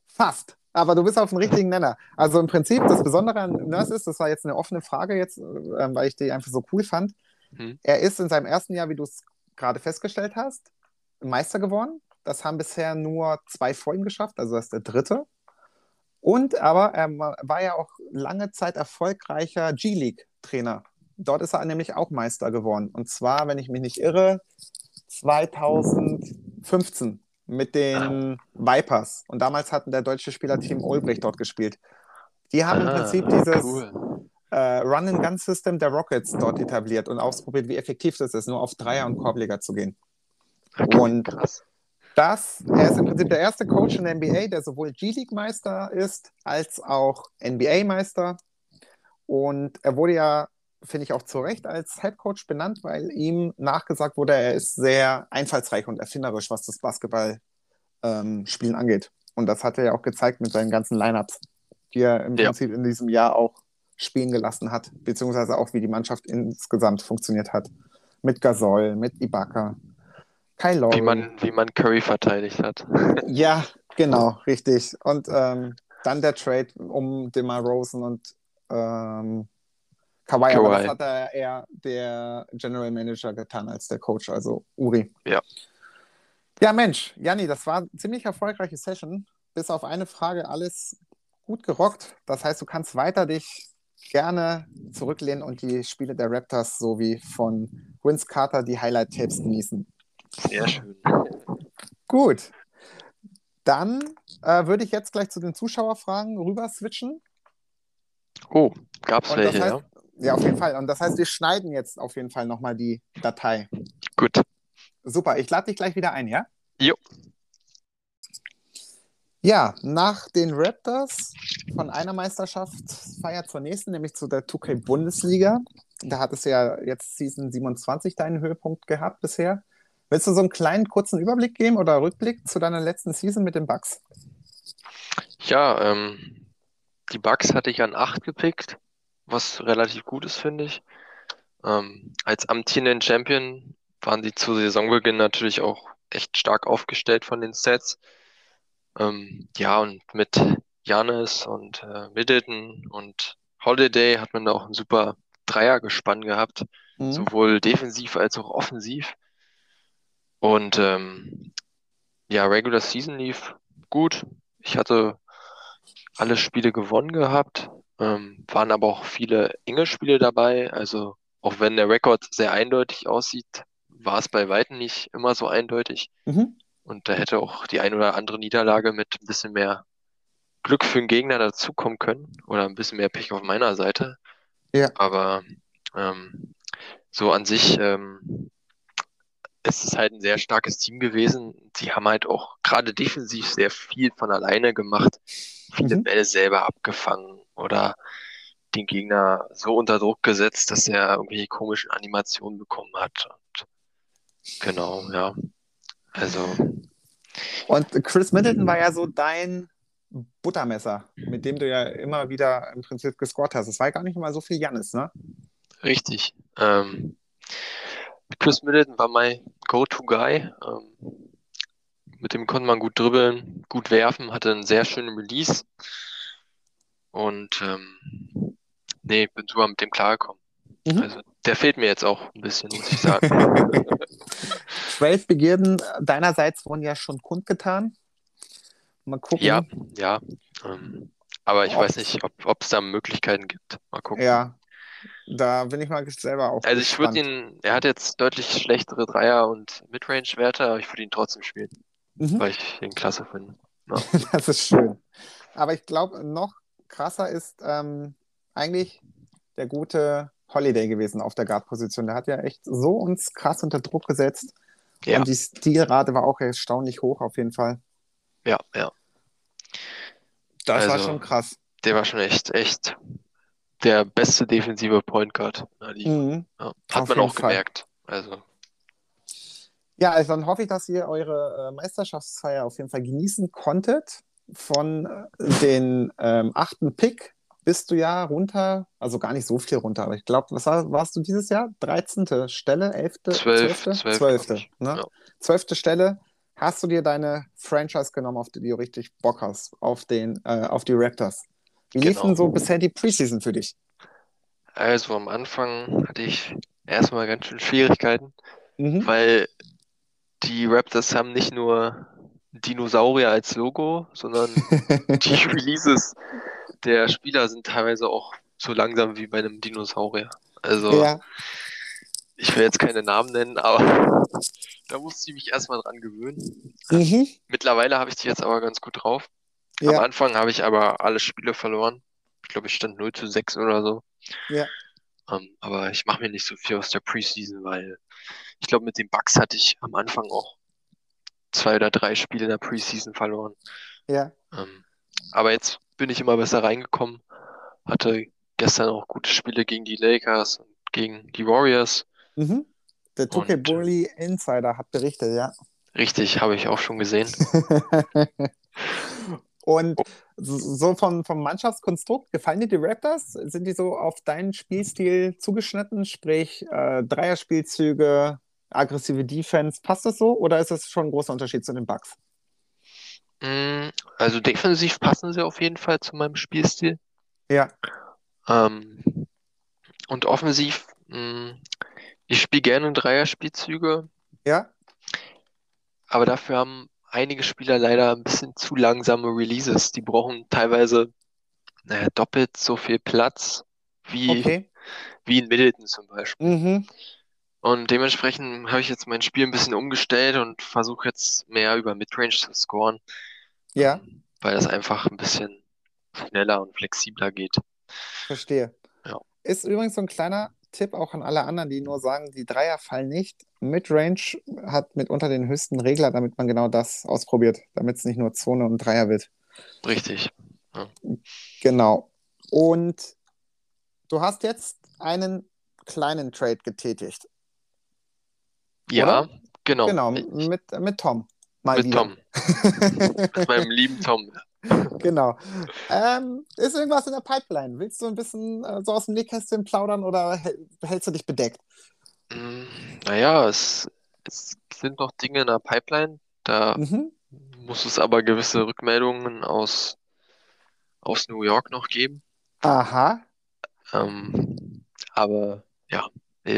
Fast. Aber du bist auf dem richtigen Nenner. Also im Prinzip, das Besondere an Nurse ist, das war jetzt eine offene Frage jetzt, ähm, weil ich die einfach so cool fand. Hm. Er ist in seinem ersten Jahr, wie du es gerade festgestellt hast, Meister geworden. Das haben bisher nur zwei vor ihm geschafft, also das ist der dritte. Und aber er war ja auch lange Zeit erfolgreicher G-League-Trainer. Dort ist er nämlich auch Meister geworden. Und zwar, wenn ich mich nicht irre, 2015 mit den Vipers. Und damals hatten der deutsche Spieler Team Olbricht dort gespielt. Die haben im Ah, Prinzip dieses cool. äh, Run-and-Gun-System der Rockets dort etabliert und ausprobiert, wie effektiv das ist, nur auf Dreier- und Korbleger zu gehen. Okay, Und krass. das, er ist im Prinzip der erste Coach in der NBA, der sowohl G-League-Meister ist, als auch NBA-Meister. Und er wurde ja, finde ich, auch zu Recht als Head Coach benannt, weil ihm nachgesagt wurde, er ist sehr einfallsreich und erfinderisch, was das Basketballspielen ähm, angeht. Und das hat er ja auch gezeigt mit seinen ganzen Lineups, die er im Ja. Prinzip in diesem Jahr auch spielen gelassen hat, beziehungsweise auch wie die Mannschaft insgesamt funktioniert hat. Mit Gasol, mit Ibaka, Kyle Lowry. Wie man, wie man Curry verteidigt hat. Ja, genau, richtig. Und ähm, dann der Trade um DeMar Rosen und ähm, Kawhi, aber das hat er eher der General Manager getan als der Coach, also Uri. Ja. Ja, Mensch, Janni, das war eine ziemlich erfolgreiche Session. Bis auf eine Frage alles gut gerockt. Das heißt, du kannst weiter dich gerne zurücklehnen und die Spiele der Raptors sowie von Vince Carter die Highlight-Tapes genießen. Sehr schön. Gut. Dann äh, würde ich jetzt gleich zu den Zuschauerfragen rüber switchen. Oh, gab's Und das welche, heißt, ja? Ja, auf jeden Fall. Und das heißt, wir schneiden jetzt auf jeden Fall nochmal die Datei. Gut. Super, ich lade dich gleich wieder ein, ja? Jo. Ja, nach den Raptors von einer Meisterschaftsfeier zur nächsten, nämlich zu der 2K Bundesliga. Da hat es ja jetzt Season 27 deinen Höhepunkt gehabt bisher. Willst du so einen kleinen kurzen Überblick geben oder Rückblick zu deiner letzten Season mit den Bucks? Ja, ähm, die Bucks hatte ich an 8 gepickt, was relativ gut ist, finde ich. Ähm, als amtierenden Champion waren sie zu Saisonbeginn natürlich auch echt stark aufgestellt von den Stats. Ähm, ja, und mit Giannis und äh, Middleton und Holiday hat man da auch ein super Dreiergespann gehabt, Mhm. sowohl defensiv als auch offensiv. Und ähm, ja, Regular Season lief gut. Ich hatte alle Spiele gewonnen gehabt, ähm, waren aber auch viele enge Spiele dabei. Also auch wenn der Rekord sehr eindeutig aussieht, war es bei weitem nicht immer so eindeutig. Mhm. Und da hätte auch die ein oder andere Niederlage mit ein bisschen mehr Glück für den Gegner dazukommen können oder ein bisschen mehr Pech auf meiner Seite. Ja. Aber ähm, so an sich ähm, ist es halt ein sehr starkes Team gewesen. Sie haben halt auch gerade defensiv sehr viel von alleine gemacht, viele Mhm. Bälle selber abgefangen oder den Gegner so unter Druck gesetzt, dass er irgendwelche komischen Animationen bekommen hat. Und genau, ja. Also, Und Chris Middleton war ja so dein Buttermesser, mit dem du ja immer wieder im Prinzip gescored hast. Es war ja gar nicht mal so viel Jannis, ne? richtig. Ähm, Chris Middleton war mein Go-To-Guy. Ähm, mit dem konnte man gut dribbeln, gut werfen, hatte einen sehr schönen Release. Und ähm, nee, bin super mit dem klargekommen. Mhm. Also der fehlt mir jetzt auch ein bisschen, muss ich sagen. Zwölf Begierden deinerseits wurden ja schon kundgetan. Mal gucken. Ja, ja. Ähm, aber ich Oh. weiß nicht, ob es da Möglichkeiten gibt. Mal gucken. Ja, da bin ich mal selber auch Also ich würde ihn, er hat jetzt deutlich schlechtere Dreier- und Midrange-Werte, aber ich würde ihn trotzdem spielen, Mhm. weil ich ihn klasse finde. Das ist schön. Aber ich glaube, noch krasser ist ähm, eigentlich der gute Holiday gewesen auf der Guard-Position. Der hat ja echt so uns krass unter Druck gesetzt. Ja, Und die Stilrate war auch erstaunlich hoch auf jeden Fall. ja, ja. Das war Also- schon krass. Der war schon echt, echt der beste defensive Point Guard. Mhm. Ja. Auf Hat man jeden auch Fall. gemerkt. Also, Ja, also dann hoffe ich, dass ihr eure äh, Meisterschaftsfeier auf jeden Fall genießen konntet. Von äh, den ähm, achten Pick bist du ja runter, also gar nicht so viel runter, aber ich glaube, was war, warst du dieses Jahr? 13. Stelle, 11., Zwölf, 12., zwölf, 12., glaub ich. ne? Ja. 12. Stelle. Hast du dir deine Franchise genommen, auf die du richtig Bock hast, auf, den, äh, auf die Raptors? Wie lief Genau. denn so bisher die Preseason für dich? also am Anfang hatte ich erstmal ganz schön Schwierigkeiten, Mhm. weil die Raptors haben nicht nur Dinosaurier als Logo, sondern die Releases der Spieler sind teilweise auch so langsam wie bei einem Dinosaurier. Also ja, ich will jetzt keine Namen nennen, aber da musste ich mich erstmal dran gewöhnen. mhm. Mittlerweile habe ich die jetzt aber ganz gut drauf. Am ja, Anfang habe ich aber alle Spiele verloren. Ich glaube, ich stand 0 zu 6 oder so. ja. Ähm, aber ich mache mir nicht so viel aus der Preseason, weil ich glaube, mit den Bucks hatte ich am Anfang auch zwei oder drei Spiele in der Preseason verloren. ja. Ähm, aber jetzt bin ich immer besser reingekommen. Hatte gestern auch gute Spiele gegen die Lakers und gegen die Warriors. Mhm. Der 2K Und- Bully Insider hat berichtet, ja. Richtig, habe ich auch schon gesehen. Und so vom, vom Mannschaftskonstrukt, gefallen dir die Raptors? Sind die so auf deinen Spielstil zugeschnitten? Sprich, äh, Dreierspielzüge, aggressive Defense, passt das so? Oder ist das schon ein großer Unterschied zu den Bucks? Mm, Also defensiv passen sie auf jeden Fall zu meinem Spielstil. Ja, Ähm, und offensiv, mh, ich spiele gerne Dreierspielzüge, ja, aber dafür haben einige Spieler leider ein bisschen zu langsame Releases. Die brauchen teilweise, naja, doppelt so viel Platz wie, okay. wie in Middleton zum Beispiel. Mhm. Und dementsprechend habe ich jetzt mein Spiel ein bisschen umgestellt und versuche jetzt mehr über Midrange zu scoren, Ja, ähm, weil das einfach ein bisschen schneller und flexibler geht. verstehe. Ja. Ist übrigens so ein kleiner Tipp auch an alle anderen, die nur sagen, die Dreier fallen nicht. Midrange hat mitunter den höchsten Regler, damit man genau das ausprobiert, damit es nicht nur Zone und Dreier wird. Richtig. Genau. Und du hast jetzt einen kleinen Trade getätigt. Ja, Oder? genau. Genau, Mit, mit, Tom. Mal mit wieder. Tom, mit meinem lieben Tom. Genau. Ähm, ist irgendwas in der Pipeline? Willst du ein bisschen äh, so aus dem Nähkästchen plaudern oder häl- hältst du dich bedeckt? Mm, Naja, es, es sind noch Dinge in der Pipeline. Da Mhm. muss es aber gewisse Rückmeldungen aus, aus New York noch geben. Aha. Ähm, aber ja,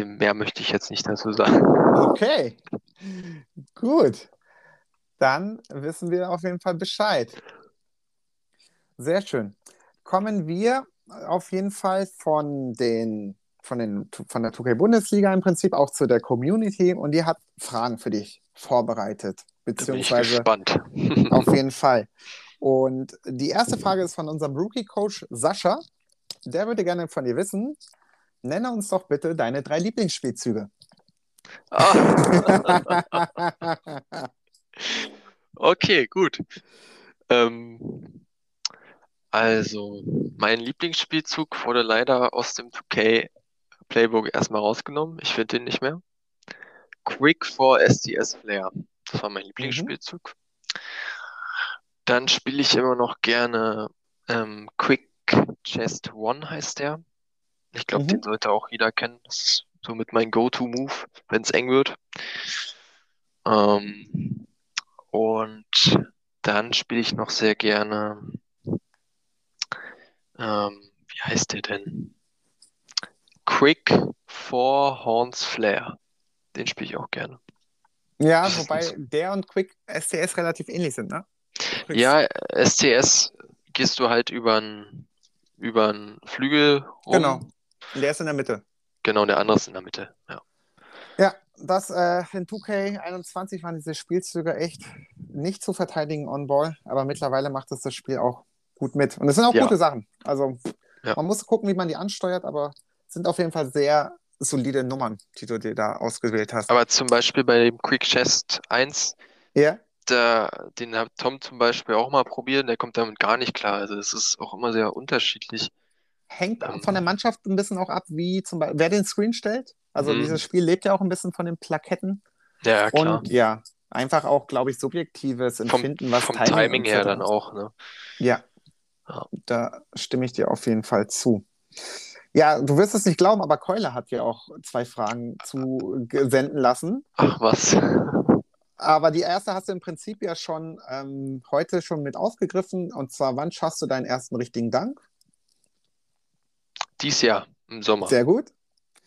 mehr möchte ich jetzt nicht dazu sagen. Okay. Gut. Dann wissen wir auf jeden Fall Bescheid. Sehr schön. Kommen wir auf jeden Fall von den von, den, von der 2K-Bundesliga im Prinzip auch zu der Community und die hat Fragen für dich vorbereitet, beziehungsweise gespannt. auf jeden Fall. Und die erste Frage ist von unserem Rookie-Coach Sascha. Der würde gerne von dir wissen, nenne uns doch bitte deine drei Lieblingsspielzüge. Ah, okay, gut. Ähm, also, mein Lieblingsspielzug wurde leider aus dem 2K Playbook erstmal rausgenommen. Ich finde den nicht mehr. Quick for SDS Flair. Das war mein Lieblingsspielzug. Dann spiele ich immer noch gerne ähm, Quick Chest One heißt der. Ich glaube, Mhm. den sollte auch jeder kennen. Das ist somit mein Go-To-Move, wenn es eng wird. Ähm, und dann spiele ich noch sehr gerne. Ähm, wie heißt der denn? Quick Four Horns Flare. Den spiele ich auch gerne. Ja, wobei der und Quick STS relativ ähnlich sind, ne? Quick- Ja, STS gehst du halt über einen über einen Flügel rum. Genau. Der ist in der Mitte. Genau, der andere ist in der Mitte. Ja. Ja, das äh, in 2K21 waren diese Spielzüge echt nicht zu verteidigen on Ball, aber mittlerweile macht es das Spiel auch gut mit. Und es sind auch Ja. gute Sachen. Also Ja. man muss gucken, wie man die ansteuert, aber es sind auf jeden Fall sehr solide Nummern, die du dir da ausgewählt hast. Aber zum Beispiel bei dem Quick Chest 1, ja, da, den hat Tom zum Beispiel auch mal probiert, der kommt damit gar nicht klar. Also das ist auch immer sehr unterschiedlich. Hängt von der Mannschaft ein bisschen auch ab, wie zum Beispiel, wer den Screen stellt. Also Mhm. dieses Spiel lebt ja auch ein bisschen von den Plaketten. Ja, klar. Und ja, einfach auch, glaube ich, subjektives Vom, Empfinden, was vom Timing Timing her dann auch, ne? Ja. Ja. Da stimme ich dir auf jeden Fall zu. Ja, du wirst es nicht glauben, aber Keule hat ja auch zwei Fragen zu senden lassen. Ach was. Aber die erste hast du im Prinzip ja schon ähm, heute schon mit aufgegriffen. Und zwar, wann schaffst du deinen ersten richtigen Dank? Dies Jahr im Sommer. Sehr gut.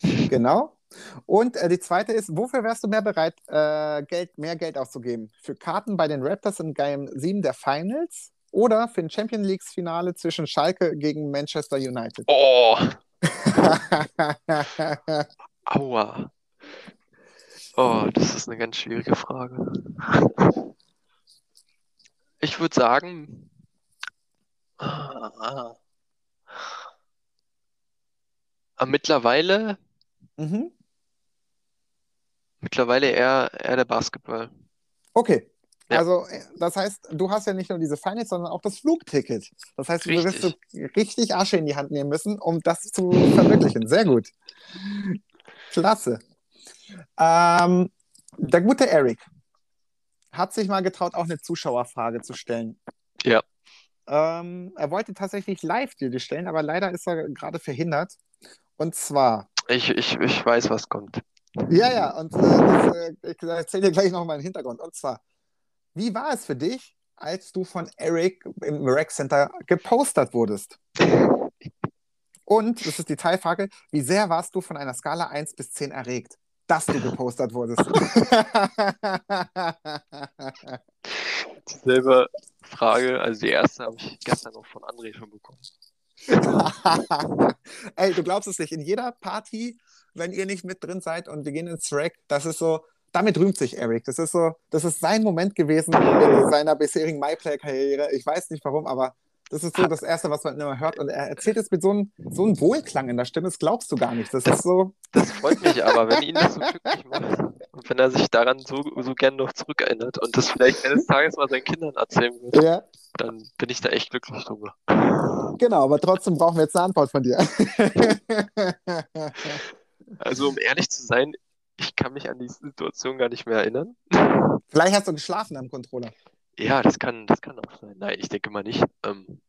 Genau. Und äh, die zweite ist, wofür wärst du mehr bereit, äh, Geld, mehr Geld auszugeben? Für Karten bei den Raptors in Game 7 der Finals oder für ein Champion Leagues Finale zwischen Schalke gegen Manchester United? Oh, aua. Oh, das ist eine ganz schwierige Frage. Ich würde sagen, ah, ah. Ah, mittlerweile, mhm. mittlerweile eher, eher der Basketball. Okay. Ja. Also, äh, das heißt, du hast ja nicht nur diese Finals, sondern auch das Flugticket. Das heißt, du wirst so richtig Asche in die Hand nehmen müssen, um das zu verwirklichen. Sehr gut. Klasse. Ähm, der gute Eric hat sich mal getraut, auch eine Zuschauerfrage zu stellen. Ja. Ähm, er wollte tatsächlich live dir die stellen, aber leider ist er gerade verhindert. Und zwar, Ich, ich, ich weiß, was kommt. ja, ja, und äh, das, äh, ich erzähle dir gleich noch mal den Hintergrund. Und zwar, wie war es für dich, als du von Eric im Rec Center gepostert wurdest? Und, das ist die Teilfrage, wie sehr warst du von einer Skala 1 bis 10 erregt, dass du gepostert wurdest? Dieselbe Frage, also die erste habe ich gestern noch von André schon bekommen. Ey, du glaubst es nicht, in jeder Party, wenn ihr nicht mit drin seid und wir gehen ins Rack, das ist so, damit rühmt sich Eric. Das ist so, das ist sein Moment gewesen in seiner bisherigen MyPlay-Karriere. Ich weiß nicht warum, aber das ist so das Erste, was man immer hört. Und er erzählt es mit so einem, so einem Wohlklang in der Stimme, das glaubst du gar nicht. Das ist so, Das freut mich aber, wenn ihn das so glücklich macht und wenn er sich daran so, so gern noch zurückerinnert und das vielleicht eines Tages mal seinen Kindern erzählen wird, ja, dann bin ich da echt glücklich drüber. genau, aber trotzdem brauchen wir jetzt eine Antwort von dir. Also um ehrlich zu sein, ich kann mich an die Situation gar nicht mehr erinnern. Vielleicht hast du geschlafen am Controller. Ja, das kann, das kann auch sein. Nein, ich denke mal nicht. Ähm,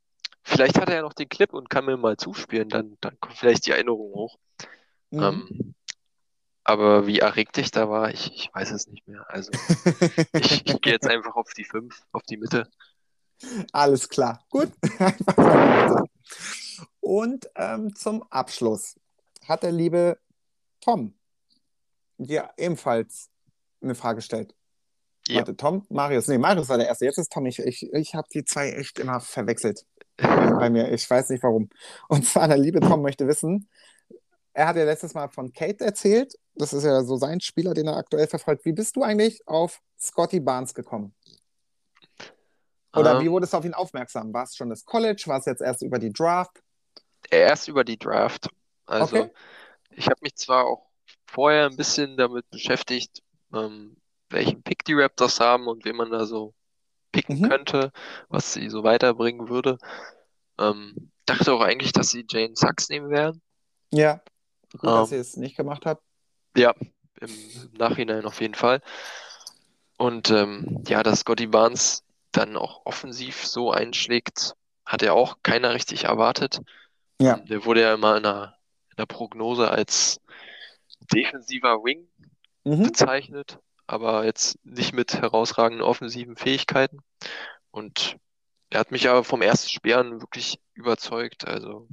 vielleicht hat er ja noch den Clip und kann mir mal zuspielen, dann, dann kommt vielleicht die Erinnerung hoch. Mhm. Ähm, Aber wie erregt ich da war, ich, ich weiß es nicht mehr. Also ich, ich gehe jetzt einfach auf die 5, auf die Mitte. Alles klar. Gut. Und ähm, zum Abschluss hat der liebe Tom dir ebenfalls eine Frage gestellt. Ja. Warte, Tom? Marius? Nee, Marius war der Erste. Jetzt ist Tom. Ich, ich, ich habe die zwei echt immer verwechselt bei mir. Ich weiß nicht warum. Und zwar, der liebe Tom möchte wissen, er hat ja letztes Mal von Kate erzählt. Das ist ja so sein Spieler, den er aktuell verfolgt. Wie bist du eigentlich auf Scotty Barnes gekommen? Oder Ähm, wie wurdest du auf ihn aufmerksam? War es schon das College? War es jetzt erst über die Draft? erst über die Draft. Also Okay. ich habe mich zwar auch vorher ein bisschen damit beschäftigt, ähm, welchen Pick die Raptors haben und wen man da so picken Mhm. könnte, was sie so weiterbringen würde. Ähm, dachte auch eigentlich, dass sie Jane Sachs nehmen werden. Ja. Gut, dass Ähm, ihr es nicht gemacht habt. Ja, im, im Nachhinein auf jeden Fall. Und ähm, ja, dass Scotty Barnes dann auch offensiv so einschlägt, hat ja auch keiner richtig erwartet. Ja. Ähm, Der wurde ja immer in der, in der Prognose als defensiver Wing Mhm. bezeichnet, aber jetzt nicht mit herausragenden offensiven Fähigkeiten. Und er hat mich aber vom ersten Spiel an wirklich überzeugt. Also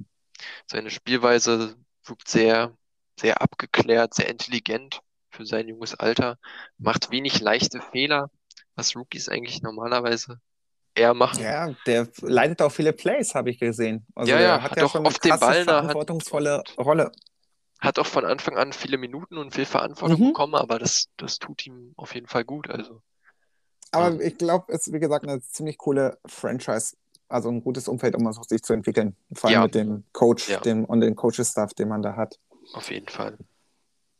seine Spielweise wirkt sehr, sehr abgeklärt, sehr intelligent für sein junges Alter, macht wenig leichte Fehler, was Rookies eigentlich normalerweise eher machen. Ja, der leitet auch viele Plays, habe ich gesehen. Also Ja, ja, hat hat ja auch schon eine oft den krasse, Ball verantwortungsvolle Rolle. Hat auch von Anfang an viele Minuten und viel Verantwortung Mhm. bekommen, aber das, das tut ihm auf jeden Fall gut. Also, Aber Ähm. ich glaube, es ist, wie gesagt, eine ziemlich coole Franchise. Also ein gutes Umfeld, um sich zu entwickeln. Vor allem Ja. mit dem Coach Ja. dem, und den Coaches-Staff, den man da hat. auf jeden Fall.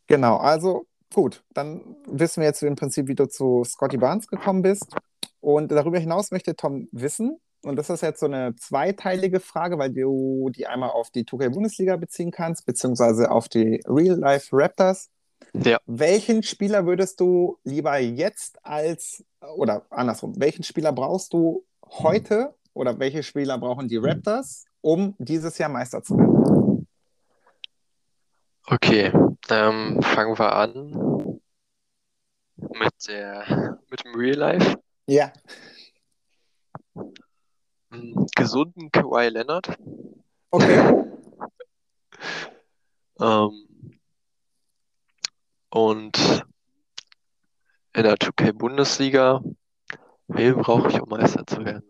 Genau, also gut, dann wissen wir jetzt im Prinzip, wie du zu Scotty Barnes gekommen bist. Und darüber hinaus möchte Tom wissen, und das ist jetzt so eine zweiteilige Frage, weil du die einmal auf die 2K-Bundesliga beziehen kannst, beziehungsweise auf die Real-Life Raptors. Ja. Welchen Spieler würdest du lieber jetzt als, oder andersrum, welchen Spieler brauchst du heute oder welche Spieler brauchen die Raptors, um dieses Jahr Meister zu werden? Okay, ähm, fangen wir an mit der, mit dem Real Life. Ja. Einen gesunden Kawhi Leonard. Okay. Ähm, und in der 2K-Bundesliga, wen brauche ich, um Meister zu werden?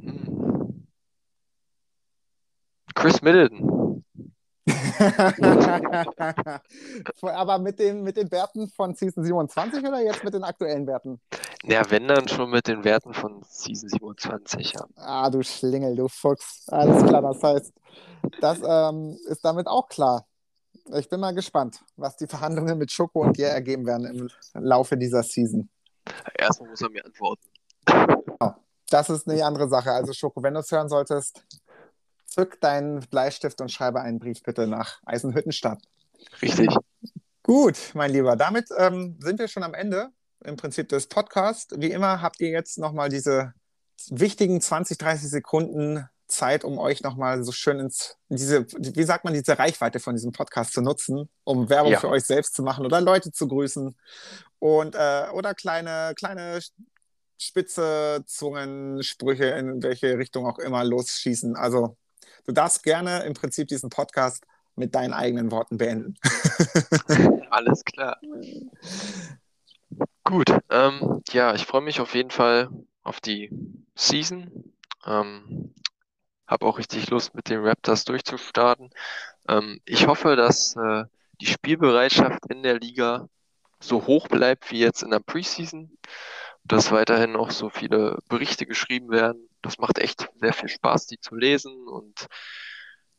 Hm. Chris Middleton. Aber mit den, mit den Werten von Season 27 oder jetzt mit den aktuellen Werten? Ja, wenn dann schon mit den Werten von Season 27, ja. Ah, du Schlingel, du Fuchs. Alles klar, das heißt, das ähm, ist damit auch klar. Ich bin mal gespannt, was die Verhandlungen mit Schoko und dir ergeben werden im Laufe dieser Season. Erstmal muss er mir antworten. Das ist eine andere Sache. Also, Schoko, wenn du es hören solltest, zück deinen Bleistift und schreibe einen Brief bitte nach Eisenhüttenstadt. Richtig. Gut, mein Lieber, damit ähm, sind wir schon am Ende im Prinzip des Podcasts. Wie immer habt ihr jetzt nochmal diese wichtigen 20, 30 Sekunden Zeit, um euch nochmal so schön ins, diese, wie sagt man, diese Reichweite von diesem Podcast zu nutzen, um Werbung Ja. für euch selbst zu machen oder Leute zu grüßen und äh, oder kleine, kleine spitze Zungensprüche in welche Richtung auch immer losschießen. Also du darfst gerne im Prinzip diesen Podcast mit deinen eigenen Worten beenden. Alles klar. Gut, ähm, ja, ich freue mich auf jeden Fall auf die Season. Ähm, habe auch richtig Lust, mit den Raptors durchzustarten. Ähm, ich hoffe, dass äh, die Spielbereitschaft in der Liga so hoch bleibt wie jetzt in der Preseason. Dass weiterhin auch so viele Berichte geschrieben werden. Das macht echt sehr viel Spaß, die zu lesen und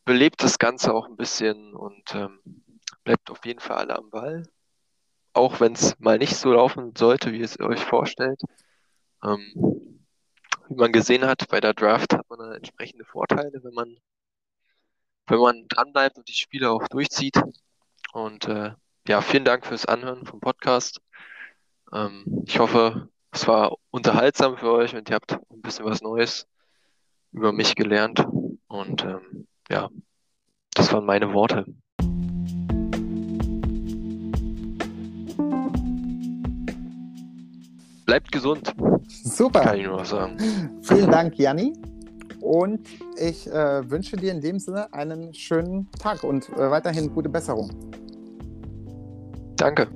belebt das Ganze auch ein bisschen und ähm, bleibt auf jeden Fall alle am Ball. Auch wenn es mal nicht so laufen sollte, wie es euch vorstellt. Ähm, wie man gesehen hat, bei der Draft hat man da entsprechende Vorteile, wenn man, wenn man dranbleibt und die Spiele auch durchzieht. Und äh, ja, vielen Dank fürs Anhören vom Podcast. Ähm, ich hoffe, es war unterhaltsam für euch und ihr habt ein bisschen was Neues über mich gelernt. Und ähm, ja, das waren meine Worte. Bleibt gesund. Super. Kann ich nur was sagen. Vielen Dank, Janni. Und ich äh, wünsche dir in dem Sinne einen schönen Tag und äh, weiterhin gute Besserung. Danke.